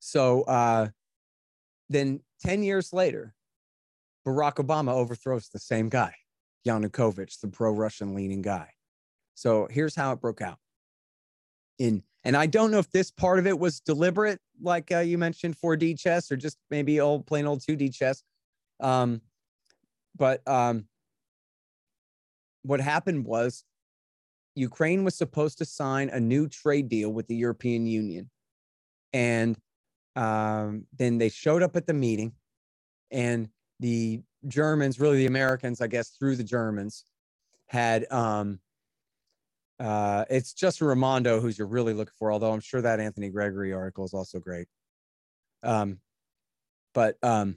so uh, then 10 years later, Barack Obama overthrows the same guy. Yanukovych, the pro-Russian leaning guy. So here's how it broke out. In and I don't know if this part of it was deliberate, like uh, you mentioned, 4D chess, or just maybe old plain old 2D chess. Um, but um, what happened was Ukraine was supposed to sign a new trade deal with the European Union, and um, then they showed up at the meeting, and the Germans, really the Americans, I guess, through the Germans, had um uh it's just Raimondo who's you're really looking for, although I'm sure that Anthony Gregory article is also great. Um but um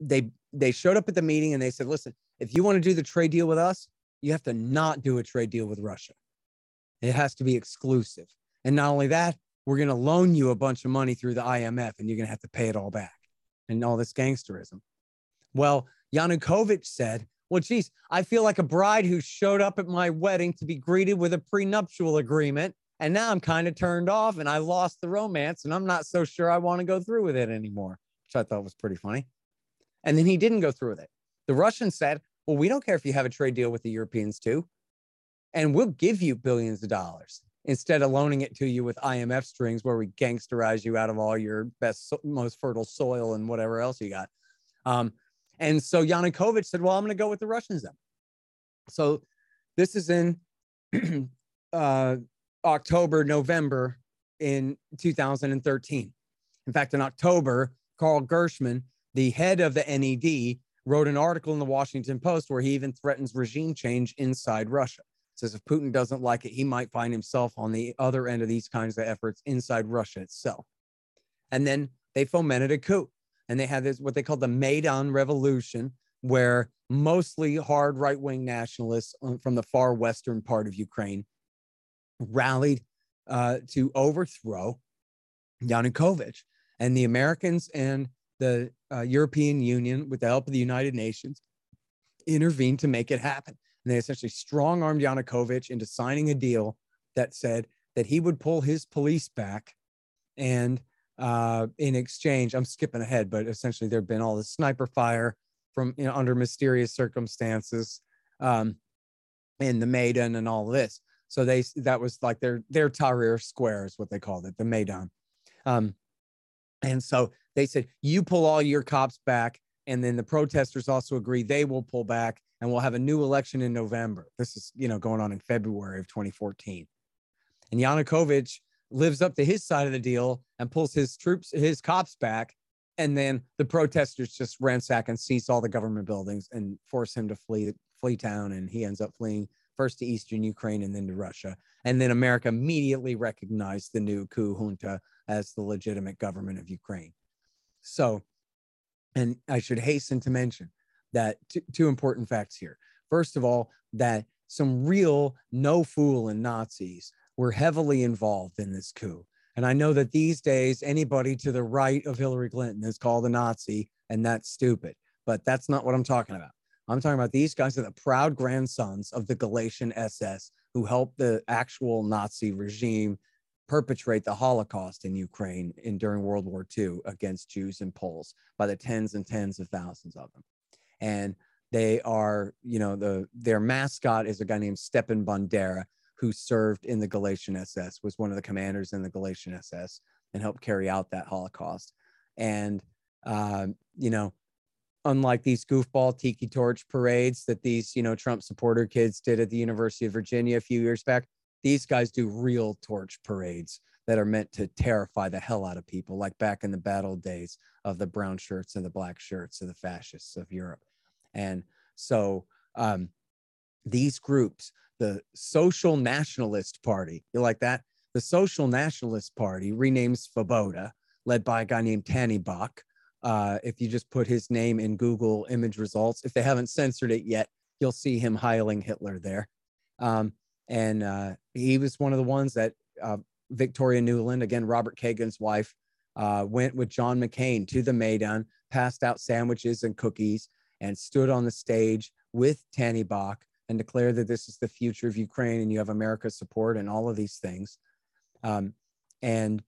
they they showed up at the meeting and they said, listen, if you want to do the trade deal with us, you have to not do a trade deal with Russia. It has to be exclusive. And not only that, we're going to loan you a bunch of money through the IMF and you're going to have to pay it all back and all this gangsterism. Well, Yanukovych said, well, geez, I feel like a bride who showed up at my wedding to be greeted with a prenuptial agreement. And now I'm kind of turned off and I lost the romance and I'm not so sure I want to go through with it anymore, which I thought was pretty funny. And then he didn't go through with it. The Russians said, well, we don't care if you have a trade deal with the Europeans too. And we'll give you billions of dollars instead of loaning it to you with IMF strings where we gangsterize you out of all your best, most fertile soil and whatever else you got. Um, and so Yanukovych said, well, I'm going to go with the Russians then. So this is in *clears throat* uh, October, November in 2013. In fact, in October, Karl Gershman, the head of the NED, wrote an article in the Washington Post where he even threatens regime change inside Russia. Says if Putin doesn't like it, he might find himself on the other end of these kinds of efforts inside Russia itself. And then they fomented a coup. And they had this, what they called the Maidan Revolution, where mostly hard right wing nationalists from the far western part of Ukraine rallied uh, to overthrow Yanukovych. And the Americans and the uh, European Union, with the help of the United Nations, intervened to make it happen. And they essentially strong armed Yanukovych into signing a deal that said that he would pull his police back and uh, in exchange, I'm skipping ahead, but essentially there'd been all the sniper fire from you know under mysterious circumstances, um, in the Maidan and all this. So they that was like their their Tahrir Square is what they called it, the Maidan. Um, and so they said, you pull all your cops back, and then the protesters also agree they will pull back, and we'll have a new election in November. This is you know going on in February of 2014. And Yanukovych lives up to his side of the deal and pulls his troops, his cops back. And then the protesters just ransack and seize all the government buildings and force him to flee, flee town. And he ends up fleeing first to Eastern Ukraine and then to Russia. And then America immediately recognized the new coup junta as the legitimate government of Ukraine. So, and I should hasten to mention that t- two important facts here. First of all, that some real no fool and Nazis were heavily involved in this coup. And I know that these days, anybody to the right of Hillary Clinton is called a Nazi, and that's stupid. But that's not what I'm talking about. I'm talking about these guys are the proud grandsons of the Galician SS who helped the actual Nazi regime perpetrate the Holocaust in Ukraine in during World War II against Jews and Poles by the tens and tens of thousands of them. And they are, you know, the their mascot is a guy named Stepan Bandera, who served in the Galician SS, was one of the commanders in the Galician SS and helped carry out that Holocaust. And, um, you know, unlike these goofball tiki torch parades that these, you know, Trump supporter kids did at the University of Virginia a few years back, these guys do real torch parades that are meant to terrify the hell out of people, like back in the battle days of the brown shirts and the black shirts of the fascists of Europe. And so um, these groups the Social Nationalist Party. You like that? The Social Nationalist Party renames Svoboda, led by a guy named Tyahnybok. Uh, if you just put his name in Google image results, if they haven't censored it yet, you'll see him hiling Hitler there. Um, and uh, he was one of the ones that uh, Victoria Nuland, again, Robert Kagan's wife, uh, went with John McCain to the Maidan, passed out sandwiches and cookies, and stood on the stage with Tyahnybok and declare that this is the future of Ukraine and you have America's support and all of these things. Um, and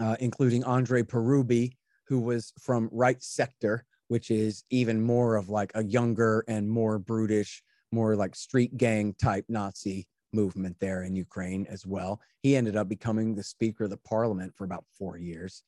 uh, including Andre Parubiy, who was from Right Sector, which is even more of like a younger and more brutish, more like street gang type Nazi movement there in Ukraine as well. He ended up becoming the Speaker of the Parliament for about four years.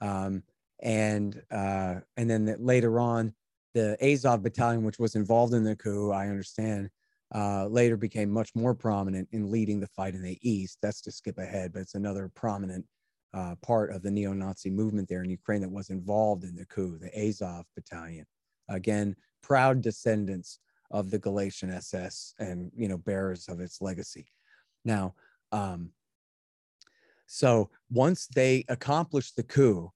Um, and uh, and then the, later on, the Azov battalion, which was involved in the coup, I understand, uh, later became much more prominent in leading the fight in the East. That's to skip ahead, but it's another prominent uh, part of the neo Nazi movement there in Ukraine that was involved in the coup, the Azov battalion. Again, proud descendants of the Galician SS and, you know, bearers of its legacy. Now, um, so once they accomplished the coup,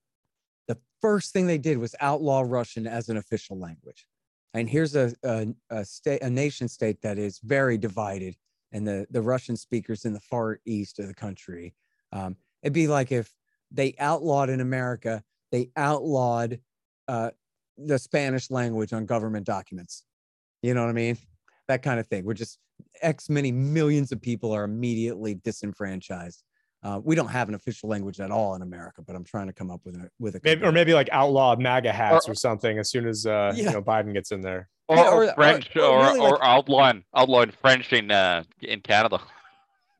first thing they did was outlaw Russian as an official language. And here's a, a, a state, a nation state that is very divided, and the, the Russian speakers in the far east of the country. Um, It'd be like if they outlawed in America, they outlawed uh, the Spanish language on government documents. You know what I mean? That kind of thing. We're just X many millions of people are immediately disenfranchised. Uh, we don't have an official language at all in America, but I'm trying to come up with a with a maybe, or maybe like outlaw MAGA hats or, or something as soon as uh, yeah. you know Biden gets in there. Or, yeah, or, or French, or, or, really like, outlawing outlawing French in uh, in Canada. *laughs*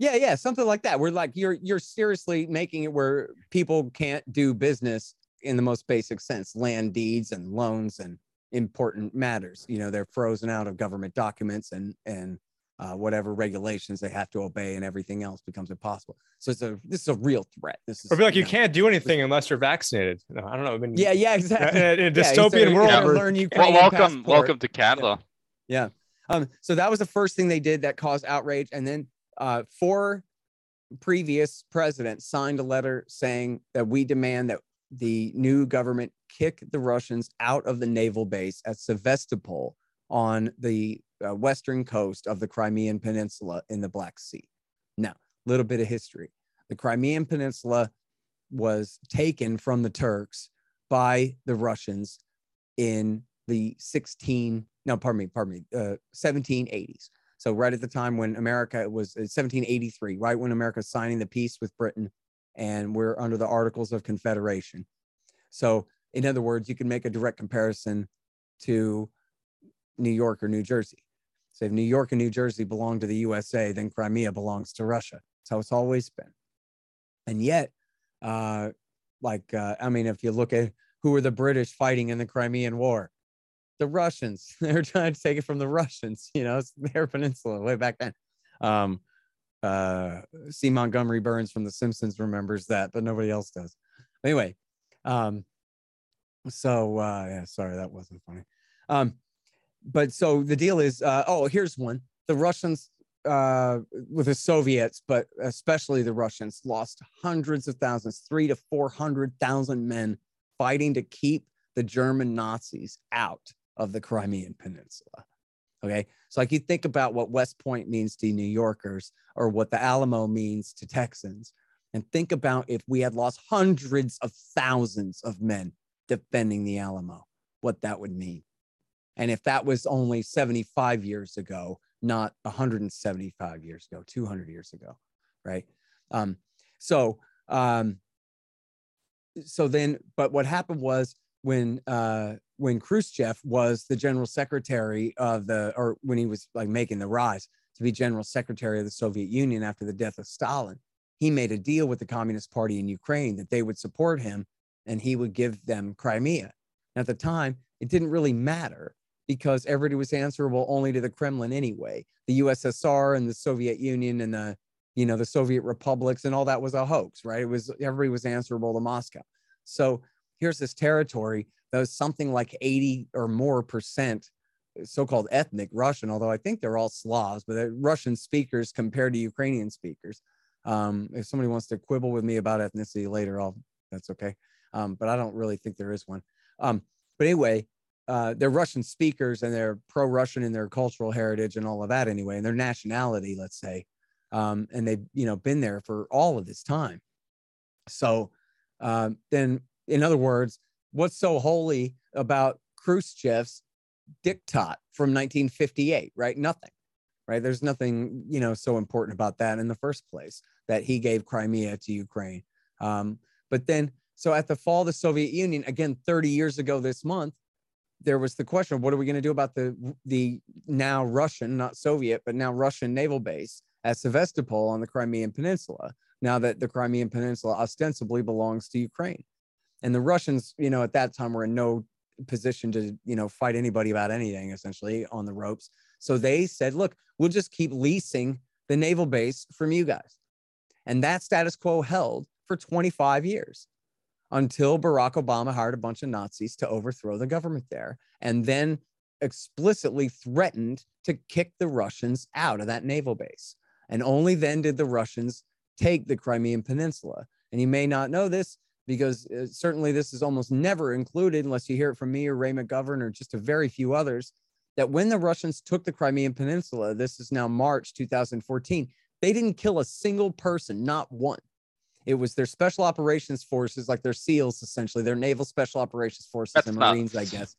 Yeah, yeah, something like that. We're like you're you're seriously making it where people can't do business in the most basic sense, land deeds and loans and important matters. You know, they're frozen out of government documents and and uh, whatever regulations they have to obey and everything else becomes impossible. So it's a this is a real threat. This is or be like you, you know, can't do anything unless you're vaccinated. No, I don't know. I mean, yeah, yeah, exactly. In a *laughs* dystopian yeah, world, yeah. learn well, welcome, passport. welcome to Canada. Yeah. yeah. Um. So that was the first thing they did that caused outrage, and then uh, four previous presidents signed a letter saying that we demand that the new government kick the Russians out of the naval base at Sevastopol on the uh, western coast of the Crimean Peninsula in the Black Sea. Now, a little bit of history. The Crimean Peninsula was taken from the Turks by the Russians in the 16, no, pardon me, pardon me, uh, 1780s. So right at the time when America was 1783, uh, right when America was signing the peace with Britain, and we're under the Articles of Confederation. So in other words, you can make a direct comparison to New York or New Jersey. So if New York and New Jersey belong to the USA, then Crimea belongs to Russia. That's how it's always been. And yet, uh, like, uh, I mean, if you look at who were the British fighting in the Crimean War, the Russians. *laughs* They were trying to take it from the Russians. *laughs* You know, it's their peninsula way back then. Um, uh, C. Montgomery Burns from The Simpsons remembers that, but nobody else does. Anyway, um, so uh, yeah, sorry that wasn't funny. Um, but so the deal is, uh, oh, here's one: the Russians uh, with the Soviets, but especially the Russians, lost hundreds of thousands, three to four hundred thousand men fighting to keep the German Nazis out of the Crimean Peninsula. Okay. So, like, you think about what West Point means to New Yorkers or what the Alamo means to Texans, and think about if we had lost hundreds of thousands of men defending the Alamo, what that would mean. And if that was only 75 years ago, not 175 years ago, 200 years ago, right? Um, so, um, so then, but what happened was when uh, when Khrushchev was the general secretary of the, or when he was like making the rise to be general secretary of the Soviet Union after the death of Stalin, he made a deal with the Communist Party in Ukraine that they would support him and he would give them Crimea. At the time, it didn't really matter because everybody was answerable only to the Kremlin anyway. The USSR and the Soviet Union and the, you know, the Soviet republics and all that was a hoax, right? It was everybody was answerable to Moscow. So here's this territory that was something like 80 or more percent so-called ethnic Russian, although I think they're all Slavs, but Russian speakers compared to Ukrainian speakers. Um, if somebody wants to quibble with me about ethnicity later, I'll that's okay. Um, but I don't really think there is one. Um, but anyway, uh, they're Russian speakers and they're pro-Russian in their cultural heritage and all of that anyway, and their nationality, let's say, um, and they've you know been there for all of this time. So um, then in other words, what's so holy about Khrushchev's diktat from 1958, right? Nothing, right? There's nothing, you know, so important about that in the first place that he gave Crimea to Ukraine. Um, but then, so at the fall of the Soviet Union, again, 30 years ago this month, there was the question of what are we going to do about the the now Russian, not Soviet, but now Russian naval base at Sevastopol on the Crimean Peninsula. Now that the Crimean Peninsula ostensibly belongs to Ukraine and the Russians, you know, at that time were in no position to, you know, fight anybody about anything essentially on the ropes. So they said, look, we'll just keep leasing the naval base from you guys. And that status quo held for 25 years until Barack Obama hired a bunch of Nazis to overthrow the government there and then explicitly threatened to kick the Russians out of that naval base. And only then did the Russians take the Crimean Peninsula. And you may not know this, because uh, certainly this is almost never included unless you hear it from me or Ray McGovern or just a very few others that when the Russians took the Crimean Peninsula, this is now March 2014, they didn't kill a single person, not one. It was their special operations forces, like their SEALs, essentially, their naval special operations forces That's and Marines, nuts. I guess.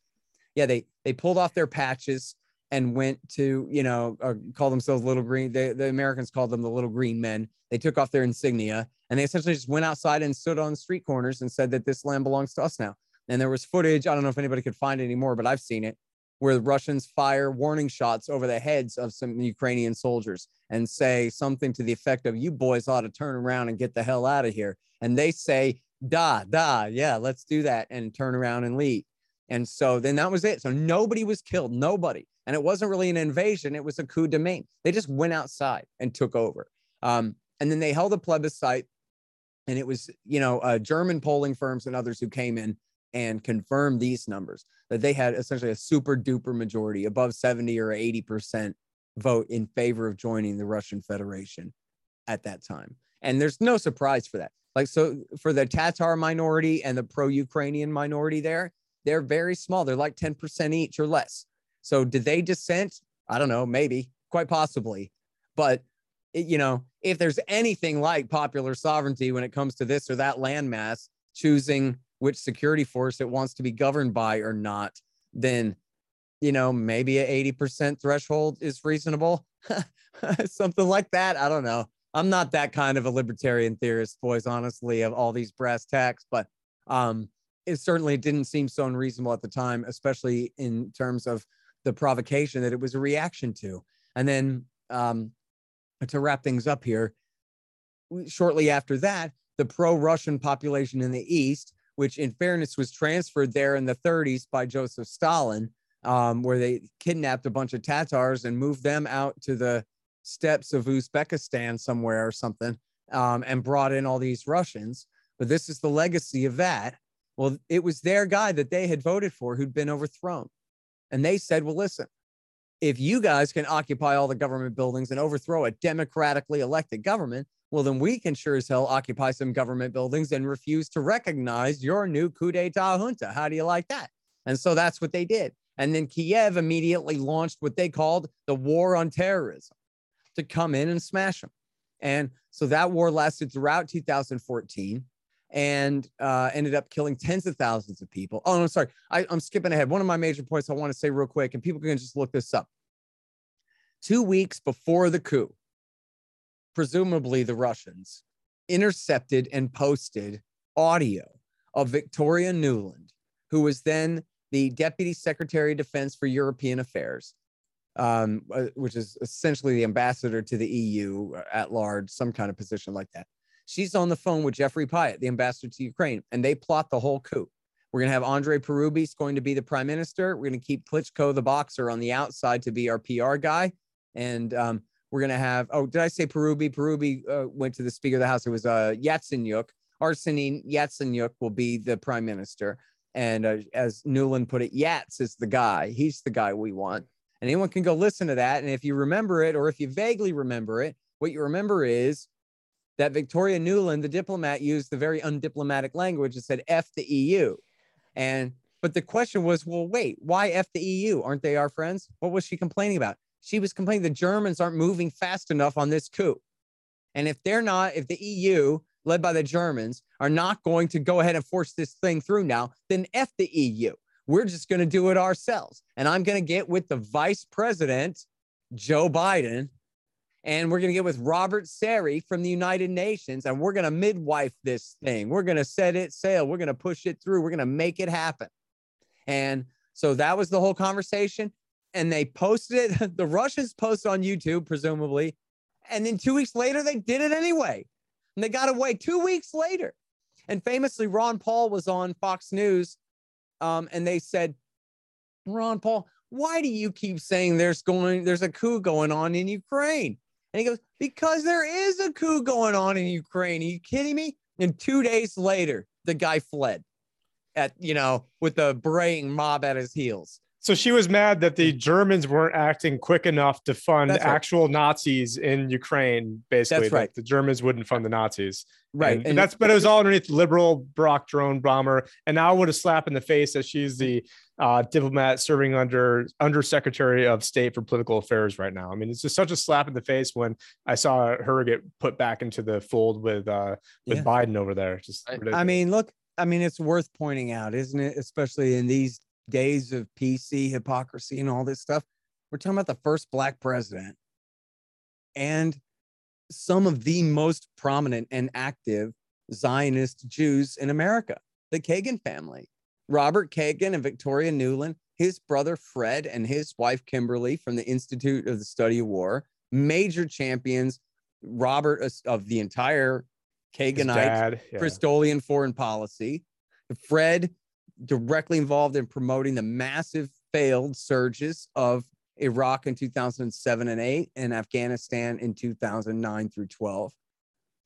Yeah, they they pulled off their patches and went to, you know, uh, call themselves little green. They, the Americans called them the little green men. They took off their insignia and they essentially just went outside and stood on street corners and said that this land belongs to us now. And there was footage. I don't know if anybody could find it anymore, but I've seen it where the Russians fire warning shots over the heads of some Ukrainian soldiers and say something to the effect of, You boys ought to turn around and get the hell out of here. And they say, Da, da, yeah, let's do that and turn around and leave. And so then that was it. So nobody was killed, nobody. And it wasn't really an invasion, it was a coup de main. They just went outside and took over. Um, and then they held a plebiscite. And it was, you know, uh, German polling firms and others who came in and confirm these numbers that they had essentially a super duper majority above 70 or 80% vote in favor of joining the Russian Federation at that time. And there's no surprise for that. Like, so for the Tatar minority and the pro Ukrainian minority there, they're very small. They're like 10% each or less. So did they dissent? I don't know, maybe, quite possibly. But, you know, if there's anything like popular sovereignty when it comes to this or that landmass, choosing which security force it wants to be governed by or not, then you know maybe a 80% threshold is reasonable. *laughs* Something like that i don't know. I'm not that kind of a libertarian theorist boys honestly of all these brass tacks but um it certainly didn't seem so unreasonable at the time especially in terms of the provocation that it was a reaction to. And then um to wrap things up here shortly after that the pro-russian population in the east which in fairness was transferred there in the 30s by Joseph Stalin, um, where they kidnapped a bunch of Tatars and moved them out to the steppes of Uzbekistan somewhere or something um, and brought in all these Russians. But this is the legacy of that. Well, it was their guy that they had voted for who'd been overthrown. And they said, well, listen, if you guys can occupy all the government buildings and overthrow a democratically elected government, well, then we can sure as hell occupy some government buildings and refuse to recognize your new coup d'etat junta. How do you like that? And so that's what they did. And then Kiev immediately launched what they called the war on terrorism to come in and smash them. And so that war lasted throughout 2014 and uh, ended up killing tens of thousands of people. Oh, I'm sorry. I, I'm skipping ahead. One of my major points I want to say real quick, and people can just look this up. Two weeks before the coup, presumably the Russians, intercepted and posted audio of Victoria Nuland, who was then the Deputy Secretary of Defense for European Affairs, um, uh, which is essentially the ambassador to the EU at large, some kind of position like that. She's on the phone with Jeffrey Pyatt, the ambassador to Ukraine, and they plot the whole coup. We're going to have Andre Parubiy's going to be the prime minister. We're going to keep Klitschko, the boxer, on the outside to be our PR guy. And um, we're going to have, oh, did I say Parubiy? Parubiy uh, went to the Speaker of the House. It was uh, Yatsenyuk. Arseniy Yatsenyuk will be the prime minister. And uh, as Nuland put it, Yats is the guy. He's the guy we want. And anyone can go listen to that. And if you remember it, or if you vaguely remember it, what you remember is that Victoria Nuland, the diplomat, used the very undiplomatic language and said, F the EU. And but the question was, well, wait, why F the EU? Aren't they our friends? What was she complaining about? she was complaining the Germans aren't moving fast enough on this coup. And if they're not, if the EU, led by the Germans, are not going to go ahead and force this thing through now, then F the EU. We're just going to do it ourselves. And I'm going to get with the vice president, Joe Biden, and we're going to get with Robert Serry from the United Nations, and we're going to midwife this thing. We're going to set it sail. We're going to push it through. We're going to make it happen. And so that was the whole conversation and they posted it. *laughs* The Russians posted on YouTube, presumably. And then two weeks later, they did it anyway. And they got away two weeks later. And famously, Ron Paul was on Fox News. Um, and they said, Ron Paul, why do you keep saying there's going, there's a coup going on in Ukraine? And he goes, because there is a coup going on in Ukraine. Are you kidding me? And two days later, the guy fled at, you know, with the braying mob at his heels. So she was mad that the Germans weren't acting quick enough to fund right. actual Nazis in Ukraine. Basically, that's right. The Germans wouldn't fund the Nazis. Right. And, and that's but it was all underneath liberal Brock drone bomber. And now would a slap in the face that she's the uh, diplomat serving under Under Secretary of state for political affairs right now. I mean, it's just such a slap in the face when I saw her get put back into the fold with uh, with yeah. Biden over there. Just I, I mean, look, I mean, it's worth pointing out, isn't it? Especially in these days of PC hypocrisy and all this stuff. We're talking about the first black president and some of the most prominent and active Zionist Jews in America, the Kagan family. Robert Kagan and Victoria Nuland, his brother Fred and his wife Kimberly from the Institute of the Study of War, major champions, Robert uh, of the entire Kaganite yeah. Kristolian foreign policy. Fred directly involved in promoting the massive failed surges of Iraq in 2007 and 8 and Afghanistan in 2009 through 12,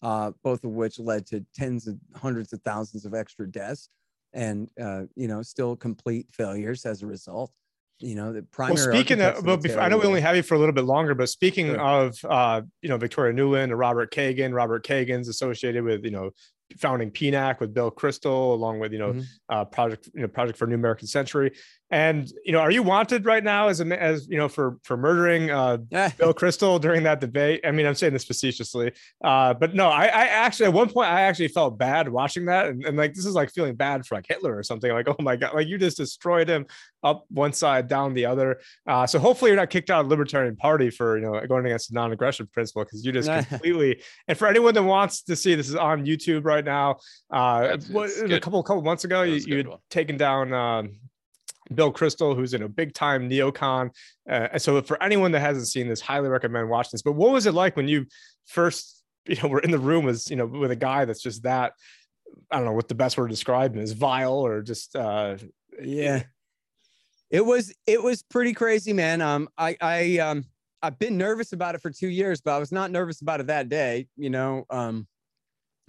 uh, both of which led to tens of hundreds of thousands of extra deaths and, uh, you know, still complete failures as a result you know the primary. Well, speaking of, well, before, I know we only have you for a little bit longer, but speaking sure. of, uh, you know, Victoria Nuland and Robert Kagan, Robert Kagan's associated with, you know, founding PNAC with Bill Kristol, along with you know mm-hmm. uh, project you know project for New American Century. And you know, are you wanted right now as a as you know for for murdering uh, *laughs* Bill Kristol during that debate? I mean, I'm saying this facetiously, uh, but no, I, I actually at one point I actually felt bad watching that, and, and like this is like feeling bad for like Hitler or something. Like, *laughs* oh my god, like you just destroyed him up one side, down the other. Uh, so hopefully you're not kicked out of the Libertarian Party for you know going against the non-aggression principle because you just *laughs* completely. And for anyone that wants to see, this is on YouTube right now. Uh, what, a couple couple months ago, you you had taken down. Um, Bill Kristol, who's in a big time neocon. Uh, so for anyone that hasn't seen this, highly recommend watching this. But what was it like when you first, you know, were in the room was, you know, with a guy that's just that, I don't know what the best word to describe him is vile or just, uh, yeah, it was, it was pretty crazy, man. Um, I, I, um, I've been nervous about it for two years, but I was not nervous about it that day. You know, um,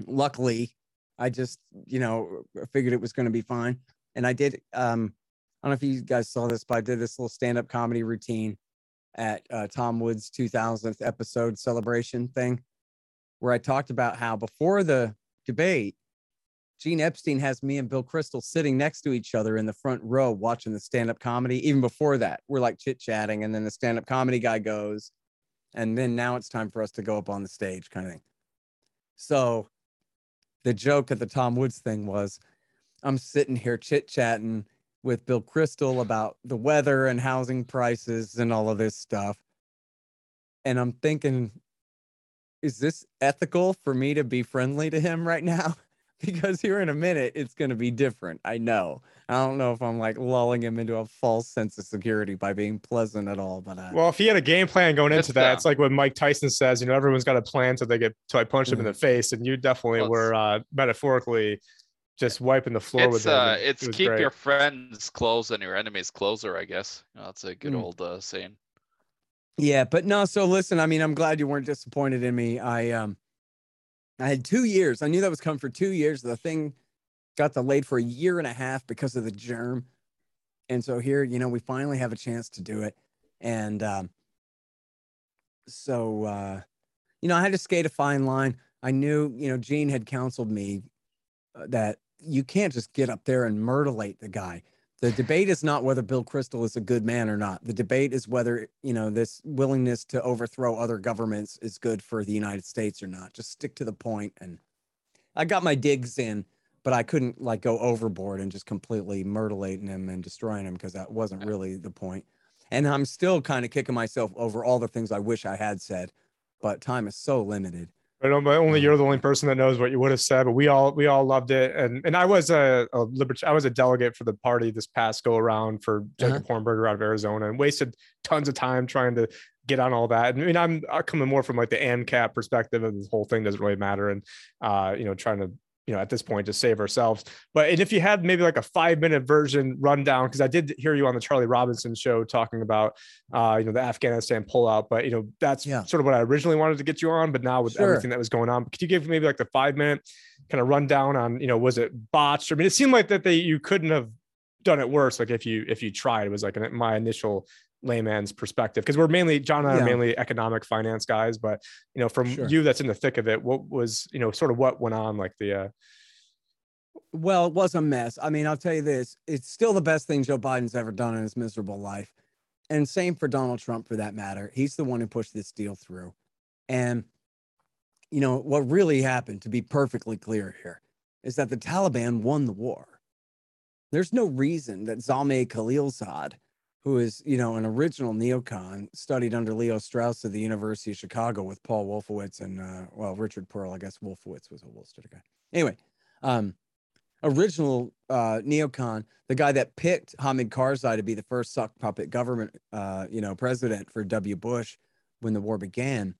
luckily I just, you know, figured it was going to be fine. And I did, um, I don't know if you guys saw this, but I did this little stand-up comedy routine at uh, Tom Woods' 2000th episode celebration thing, where I talked about how before the debate, Gene Epstein has me and Bill Kristol sitting next to each other in the front row watching the stand-up comedy. Even before that, we're like chit-chatting, and then the stand-up comedy guy goes, and then now it's time for us to go up on the stage, kind of thing. So, the joke at the Tom Woods thing was, I'm sitting here chit-chatting with Bill Kristol about the weather and housing prices and all of this stuff. And I'm thinking, is this ethical for me to be friendly to him right now? *laughs* because here in a minute, it's going to be different. I know. I don't know if I'm like lulling him into a false sense of security by being pleasant at all. But uh, well, if he had a game plan going into that, it's like what Mike Tyson says. You know, everyone's got a plan so they get so I punch mm-hmm. them in the face, and you definitely well, were uh, metaphorically just wiping the floor it's, with uh, it. It's it keep great. your friends close and your enemies closer, I guess. You know, that's a good mm. old uh, saying. Yeah, but no. So listen, I mean, I'm glad you weren't disappointed in me. I um, I had two years. I knew that was coming for two years. The thing got delayed for a year and a half because of the germ, and so here, you know, we finally have a chance to do it. And um, so, uh, you know, I had to skate a fine line. I knew, you know, Gene had counseled me uh, that you can't just get up there and murderate the guy. The debate is not whether Bill Kristol is a good man or not. The debate is whether, you know, this willingness to overthrow other governments is good for the United States or not. Just stick to the. And I got my digs in, but I couldn't like go overboard and just completely mutilating him and destroying him because that wasn't really the point. And I'm still kind of kicking myself over all the things I wish I had said, but time is so limited. I know, but only you're the only person that knows what you would have said. But we all we all loved it, and and I was a, a libert- I was a delegate for the party this past go around for Jacob uh-huh. Hornberger out of Arizona, and wasted tons of time trying to get on all that. And I mean, I'm, I'm coming more from like the ANCAP perspective, and this whole thing doesn't really matter, and uh, you know, trying to you know, at this point to save ourselves. But and if you had maybe like a five minute version rundown, because I did hear you on the Charlie Robinson show talking about, uh, you know, the Afghanistan pullout. But you know, that's yeah. sort of what I originally wanted to get you on. But now with sure. everything that was going on, could you give maybe like the five minute kind of rundown on, you know, was it botched? I mean, it seemed like that they you couldn't have done it worse. Like if you if you tried, it was like an, my initial layman's perspective because we're mainly John and I yeah. are mainly economic finance guys, but you know, from sure. you that's in the thick of it, what was you know sort of what went on like the uh well, it was a mess. I mean, I'll tell you this, it's still the best thing Joe Biden's ever done in his miserable life. And same for Donald Trump for that matter. He's the one who pushed this deal through. And you know, what really happened to be perfectly clear here is that the Taliban won the war. There's no reason that Zalmay Khalilzad who is, you know, an original neocon, studied under Leo Strauss at the University of Chicago with Paul Wolfowitz and, uh, well, Richard Perle. I guess Wolfowitz was a Wall Street guy. Anyway, um, original uh, neocon, the guy that picked Hamid Karzai to be the first sock puppet government, uh, you know, president for W. Bush when the war began,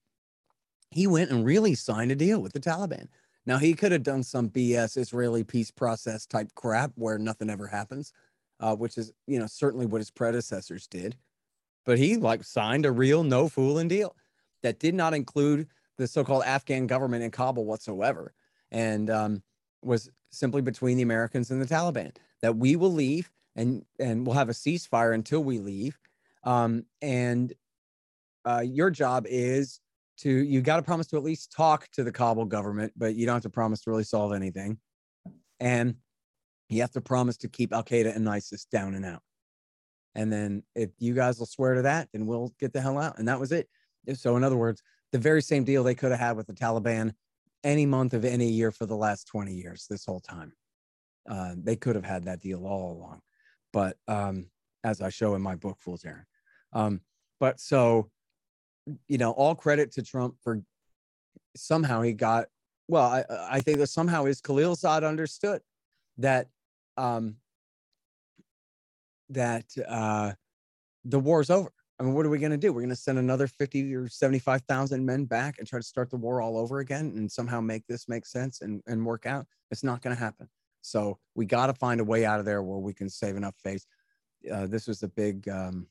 he went and really signed a deal with the Taliban. Now he could have done some BS Israeli peace process type crap where nothing ever happens uh, which is you know certainly what his predecessors did. But he like signed a real no fooling deal that did not include the so-called Afghan government in Kabul whatsoever, and um, was simply between the Americans and the Taliban that we will leave and and we'll have a ceasefire until we leave. Um, and uh, your job is to you got to promise to at least talk to the Kabul government, but you don't have to promise to really solve anything. And you have to promise to keep Al Qaeda and ISIS down and out. And then if you guys will swear to that, then we'll get the hell out. And that was it. So, in other words, the very same deal they could have had with the Taliban any month of any year for the last 20 years, this whole time. Uh, they could have had that deal all along. But um, as I show in my book, Fool's Errand. Um, but so, you know, all credit to Trump for somehow he got, well, I, I think that somehow his Khalilzad understood that um, that uh, the war's over. I mean, what are we going to do? We're going to send another 50 or 75,000 men back and try to start the war all over again and somehow make this make sense and, and work out. It's not going to happen. So we got to find a way out of there where we can save enough face. Uh, this was a big um,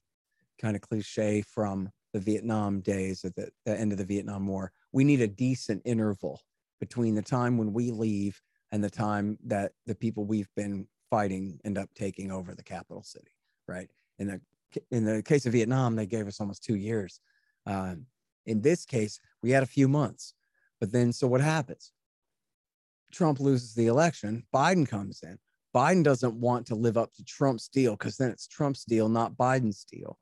kind of cliche from the Vietnam days at the, the end of the Vietnam War. We need a decent interval between the time when we leave and the time that the people we've been fighting end up taking over the capital city, right? In the in the case of Vietnam, they gave us almost two years. Um, in this case, we had a few months. But then, so what happens? Trump loses the election. Biden comes in. Biden doesn't want to live up to Trump's deal because then it's Trump's deal, not Biden's deal.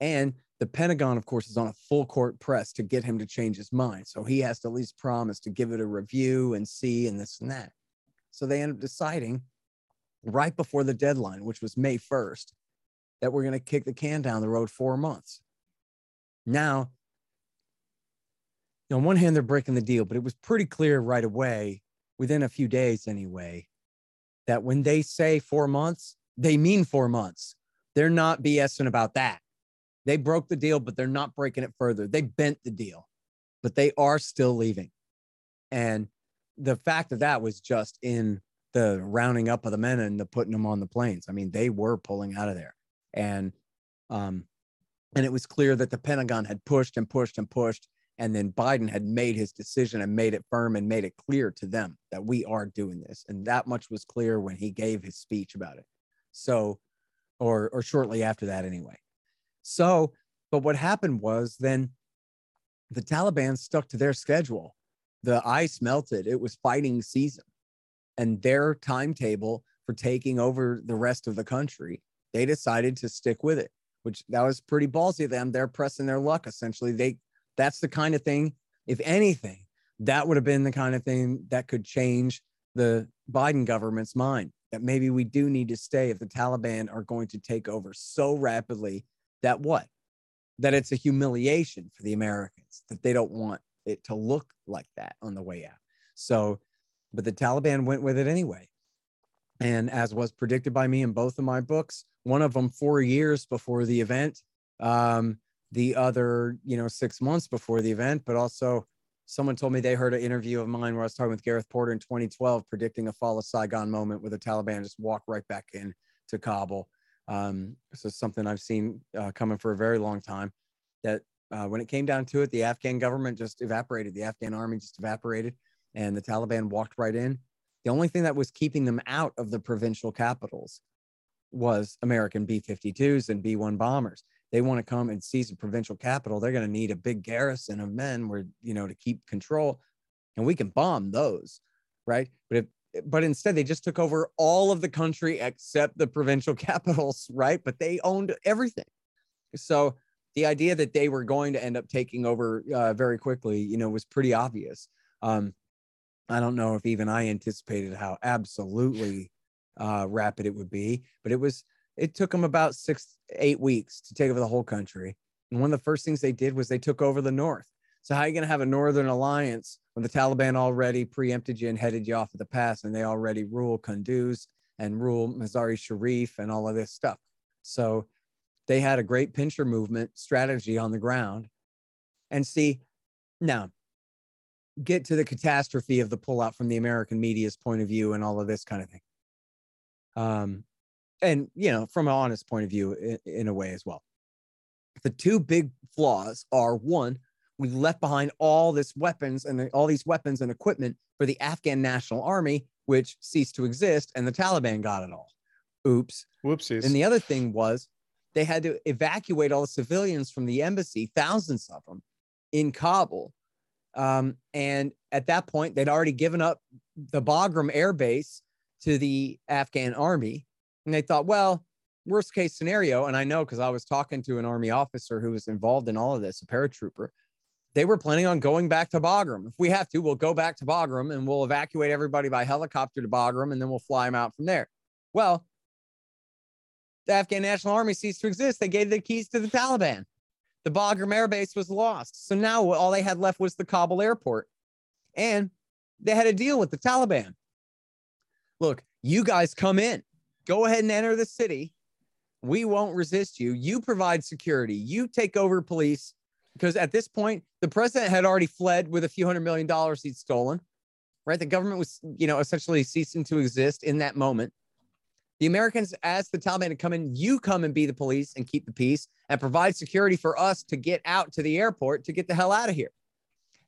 And the Pentagon, of course, is on a full court press to get him to change his mind. So he has to at least promise to give it a review and see and this and that. So they end up deciding right before the deadline, which was May 1st, that we're going to kick the can down the road four months. Now, on one hand, they're breaking the deal, but it was pretty clear right away, within a few days anyway, that when they say four months, they mean four months. They're not BSing about that. They broke the deal, but they're not breaking it further. They bent the deal, but they are still leaving. And the fact of that was just in the rounding up of the men and the putting them on the planes. I mean, they were pulling out of there. And um, and it was clear that the Pentagon had pushed and pushed and pushed. And then Biden had made his decision and made it firm and made it clear to them that we are doing this. And that much was clear when he gave his speech about it. So, or or shortly after that, anyway. So, but what happened was then the Taliban stuck to their schedule the ice melted. It was fighting season. And their timetable for taking over the rest of the country, they decided to stick with it, which that was pretty ballsy of them. They're pressing their luck essentially. They that's the kind of thing, if anything, that would have been the kind of thing that could change the Biden government's mind that maybe we do need to stay if the Taliban are going to take over so rapidly that what? That it's a humiliation for the Americans that they don't want it to look like that on the way out. So, but the Taliban went with it anyway. And as was predicted by me in both of my books, one of them four years before the event, um, the other, you know, six months before the event, but also someone told me they heard an interview of mine where I was talking with Gareth Porter in 2012, predicting a fall of Saigon moment where the Taliban just walk right back in to Kabul. Um, so something I've seen uh, coming for a very long time that uh, when it came down to it, the Afghan government just evaporated. The Afghan army just evaporated, and the Taliban walked right in. The only thing that was keeping them out of the provincial capitals was American B 52s and B 1 bombers. They want to come and seize the provincial capital. They're going to need a big garrison of men where, you know, to keep control. And we can bomb those, right? But if, but instead they just took over all of the country except the provincial *laughs* capitals, right? But they owned everything. So the idea that they were going to end up taking over uh, very quickly, you know, was pretty obvious. Um, I don't know if even I anticipated how absolutely uh, rapid it would be, but it was. It took them about six, eight weeks to take over the whole country. And one of the first things they did was they took over the north. So how are you going to have a northern alliance when the Taliban already preempted you and headed you off of the pass, and they already rule Kunduz and rule Mazari Sharif and all of this stuff? So they had a great pincher movement strategy on the ground. And see, now get to the catastrophe of the pullout from the American media's point of view and all of this kind of thing. Um, and you know, from an honest point of view, in, in a way as well. The two big flaws are one, we left behind all this weapons and all these weapons and equipment for the Afghan National Army, which ceased to exist, and the Taliban got it all. Oops. Whoopsies. And the other thing was they had to evacuate all the civilians from the embassy, thousands of them in Kabul. Um, and at that point, they'd already given up the Bagram Air Base to the Afghan army. And they thought, well, worst case scenario, and I know because I was talking to an army officer who was involved in all of this, a paratrooper. They were planning on going back to Bagram. If we have to, we'll go back to Bagram and we'll evacuate everybody by helicopter to Bagram and then we'll fly them out from there. Well, the Afghan National Army ceased to exist. They gave the keys to the Taliban. The Bagram Air Base was lost. So now all they had left was the Kabul airport. And they had a deal with the Taliban. Look, you guys come in, go ahead and enter the city. We won't resist you. You provide security, you take over police. Because at this point, the president had already fled with a few hundred million dollars he'd stolen, right? The government was, you know, essentially ceasing to exist in that moment. The Americans asked the Taliban to come in, you come and be the police and keep the peace and provide security for us to get out to the airport to get the hell out of here.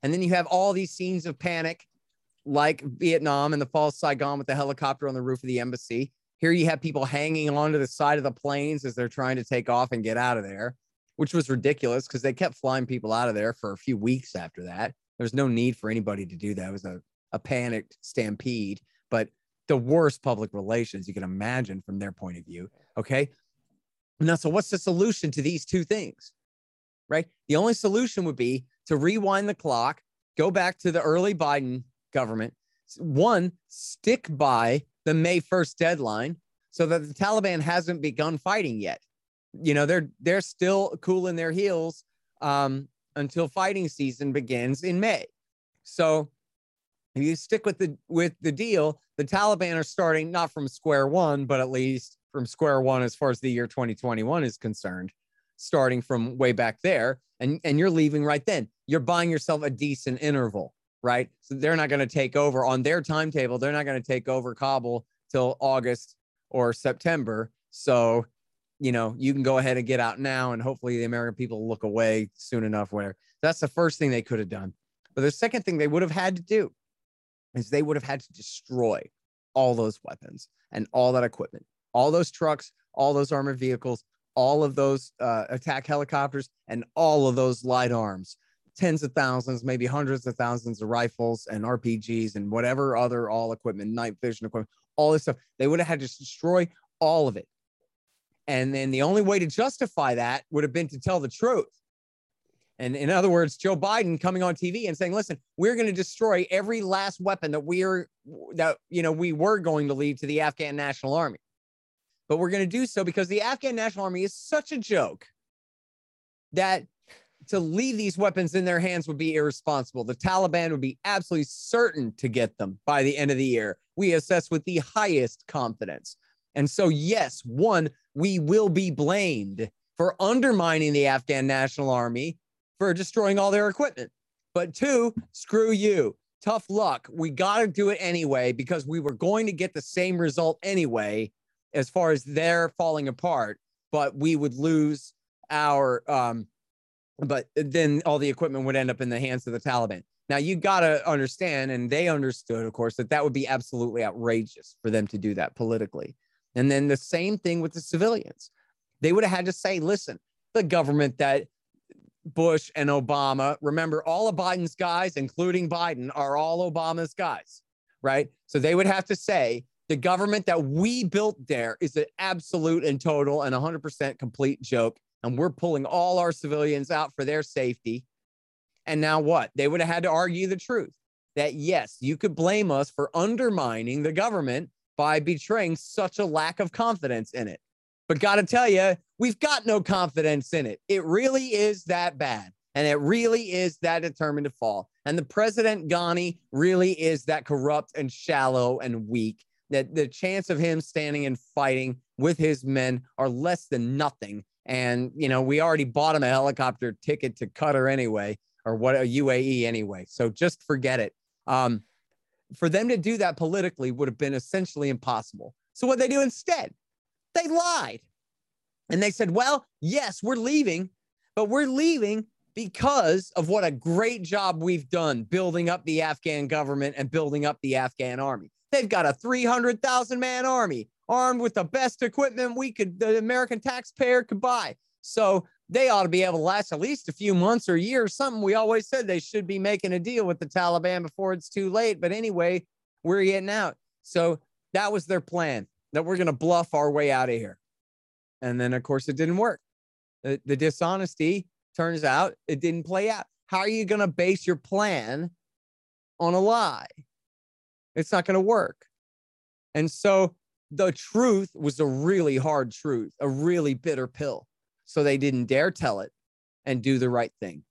And then you have all these scenes of panic, like Vietnam and the false Saigon with the helicopter on the roof of the embassy. Here you have people hanging onto the side of the planes as they're trying to take off and get out of there, which was ridiculous because they kept flying people out of there for a few weeks after that. There was no need for anybody to do that. It was a, a panicked stampede. But the worst public relations you can imagine from their point of view. Okay. Now, so what's the solution to these two things? Right. The only solution would be to rewind the clock, go back to the early Biden government. One, stick by the May 1st deadline so that the Taliban hasn't begun fighting yet. You know, they're they're still cooling their heels um, until fighting season begins in May. So if you stick with the with the deal, the Taliban are starting not from square one, but at least from square one as far as the year 2021 is concerned, starting from way back there. And and you're leaving right then. You're buying yourself a decent interval, right? So they're not going to take over on their timetable. They're not going to take over Kabul till August or September. So, you know, you can go ahead and get out now, and hopefully the American people look away soon enough. Where that's the first thing they could have done. But the second thing they would have had to do is they would have had to destroy all those weapons and all that equipment, all those trucks, all those armored vehicles, all of those uh, attack helicopters, and all of those light arms. Tens of thousands, maybe hundreds of thousands of rifles and RPGs and whatever other all equipment, night vision equipment, all this stuff. They would have had to destroy all of it. And then the only way to justify that would have been to tell the truth and in other words, Joe Biden coming on TV and saying, "Listen, we're going to destroy every last weapon that we're that you know we were going to leave to the Afghan National Army, but we're going to do so because the Afghan National Army is such a joke that to leave these weapons in their hands would be irresponsible. The Taliban would be absolutely certain to get them by the end of the year. We assess with the highest confidence." And so, yes, one, we will be blamed for undermining the Afghan National Army for destroying all their equipment. But two, screw you. Tough luck. We got to do it anyway because we were going to get the same result anyway, as far as they're falling apart, but we would lose our, um, but then all the equipment would end up in the hands of the Taliban. Now you got to understand, and they understood, of course, that that would be absolutely outrageous for them to do that politically. And then the same thing with the civilians. They would have had to say, listen, the government that Bush and Obama, remember, all of Biden's guys, including Biden, are all Obama's guys, right? So they would have to say, the government that we built there is an absolute and total and 100% complete joke. And we're pulling all our civilians out for their safety. And now what? They would have had to argue the truth that yes, you could blame us for undermining the government by betraying such a lack of confidence in it. But got to tell you, we've got no confidence in it. It really is that bad. And it really is that determined to fall. And the president, Ghani, really is that corrupt and shallow and weak that the chance of him standing and fighting with his men are less than nothing. And, you know, we already bought him a helicopter ticket to Qatar anyway, or what a UAE anyway. So just forget it. Um, for them to do that politically would have been essentially impossible. So what they do instead? They lied. And they said, well, yes, we're leaving, but we're leaving because of what a great job we've done building up the Afghan government and building up the Afghan army. They've got a 300,000 man army armed with the best equipment we could, the American taxpayer could buy. So they ought to be able to last at least a few months or years. Something we always said they should be making a deal with the Taliban before it's too late. But anyway, we're getting out. So that was their plan that we're going to bluff our way out of here. And then, of course, it didn't work. The, the dishonesty turns out it didn't play out. How are you going to base your plan on a lie? It's not going to work. And so the truth was a really hard truth, a really bitter pill. So they didn't dare tell it and do the right thing.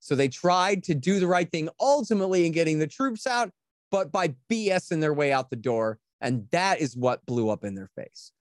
So they tried to do the right thing ultimately in getting the troops out, but by BSing their way out the door. And that is what blew up in their face.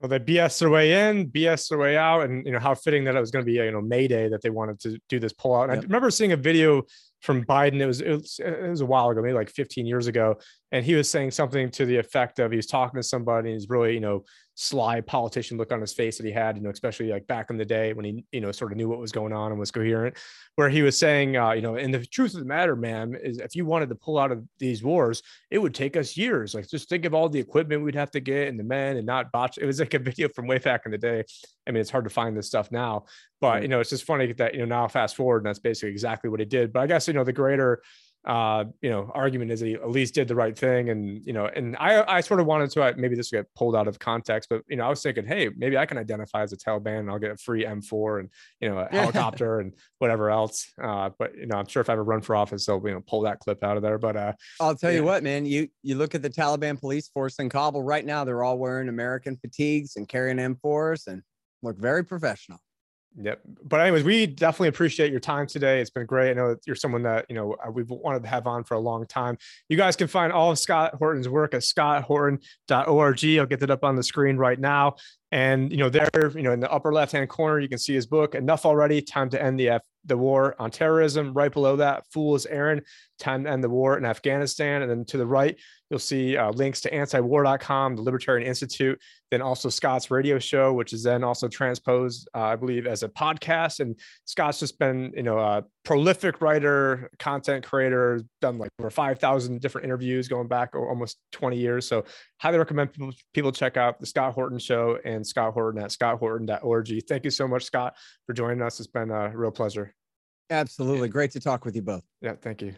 Well, they BS their way in, BS their way out, and you know how fitting that it was going to be, you know, May Day that they wanted to do this pullout. And yep. I remember seeing a video from Biden. It was, it was it was a while ago, maybe like 15 years ago, and he was saying something to the effect of he was talking to somebody, and he's really, you know, sly politician look on his face that he had, you know, especially like back in the day when he, you know, sort of knew what was going on and was coherent, where he was saying, uh, you know, and the truth of the matter, man, is if you wanted to pull out of these wars, it would take us years. Like just think of all the equipment we'd have to get and the men and not botch. It was like a *laughs* video from way back in the day. I mean, it's hard to find this stuff now, but you know, it's just funny that, you know, now fast forward and that's basically exactly what he did. But I guess, you know, the greater uh, you know, argument is that he at least did the right thing. And, you know, and I, I sort of wanted to, uh, maybe this will get pulled out of context, but, you know, I was thinking, hey, maybe I can identify as a Taliban and I'll get a free M4 and, you know, a helicopter and whatever else. Uh, but, you know, I'm sure if I ever run for office, they'll, you know, pull that clip out of there. But, uh, I'll tell yeah. you what, man, you, you look at the Taliban police force in Kabul right now, they're all wearing American fatigues and carrying M4s and look very professional. Yep. But anyways, we definitely appreciate your time today. It's been great. I know that you're someone that, you know, uh, we've wanted to have on for a long time. You guys can find all of Scott Horton's work at scotthorton.org. I'll get that up on the screen right now. And, you know, there, you know, in the upper left-hand corner, you can see his book, Enough Already, Time to End the F- the War on Terrorism. Right below that, Fool's Errand, Time to End the War in Afghanistan. And then to the right, You'll see uh, links to antiwar.com, the Libertarian Institute, then also Scott's radio show, which is then also transposed, uh, I believe, as a podcast. And Scott's just been, you know, a prolific writer, content creator, done like over 5,000 different interviews going back almost 20 years. So highly recommend people, people check out the Scott Horton show and Scott Horton at scotthorton.org. Thank you so much, Scott, for joining us. It's been a real pleasure. Absolutely. Great to talk with you both. Yeah. Thank you.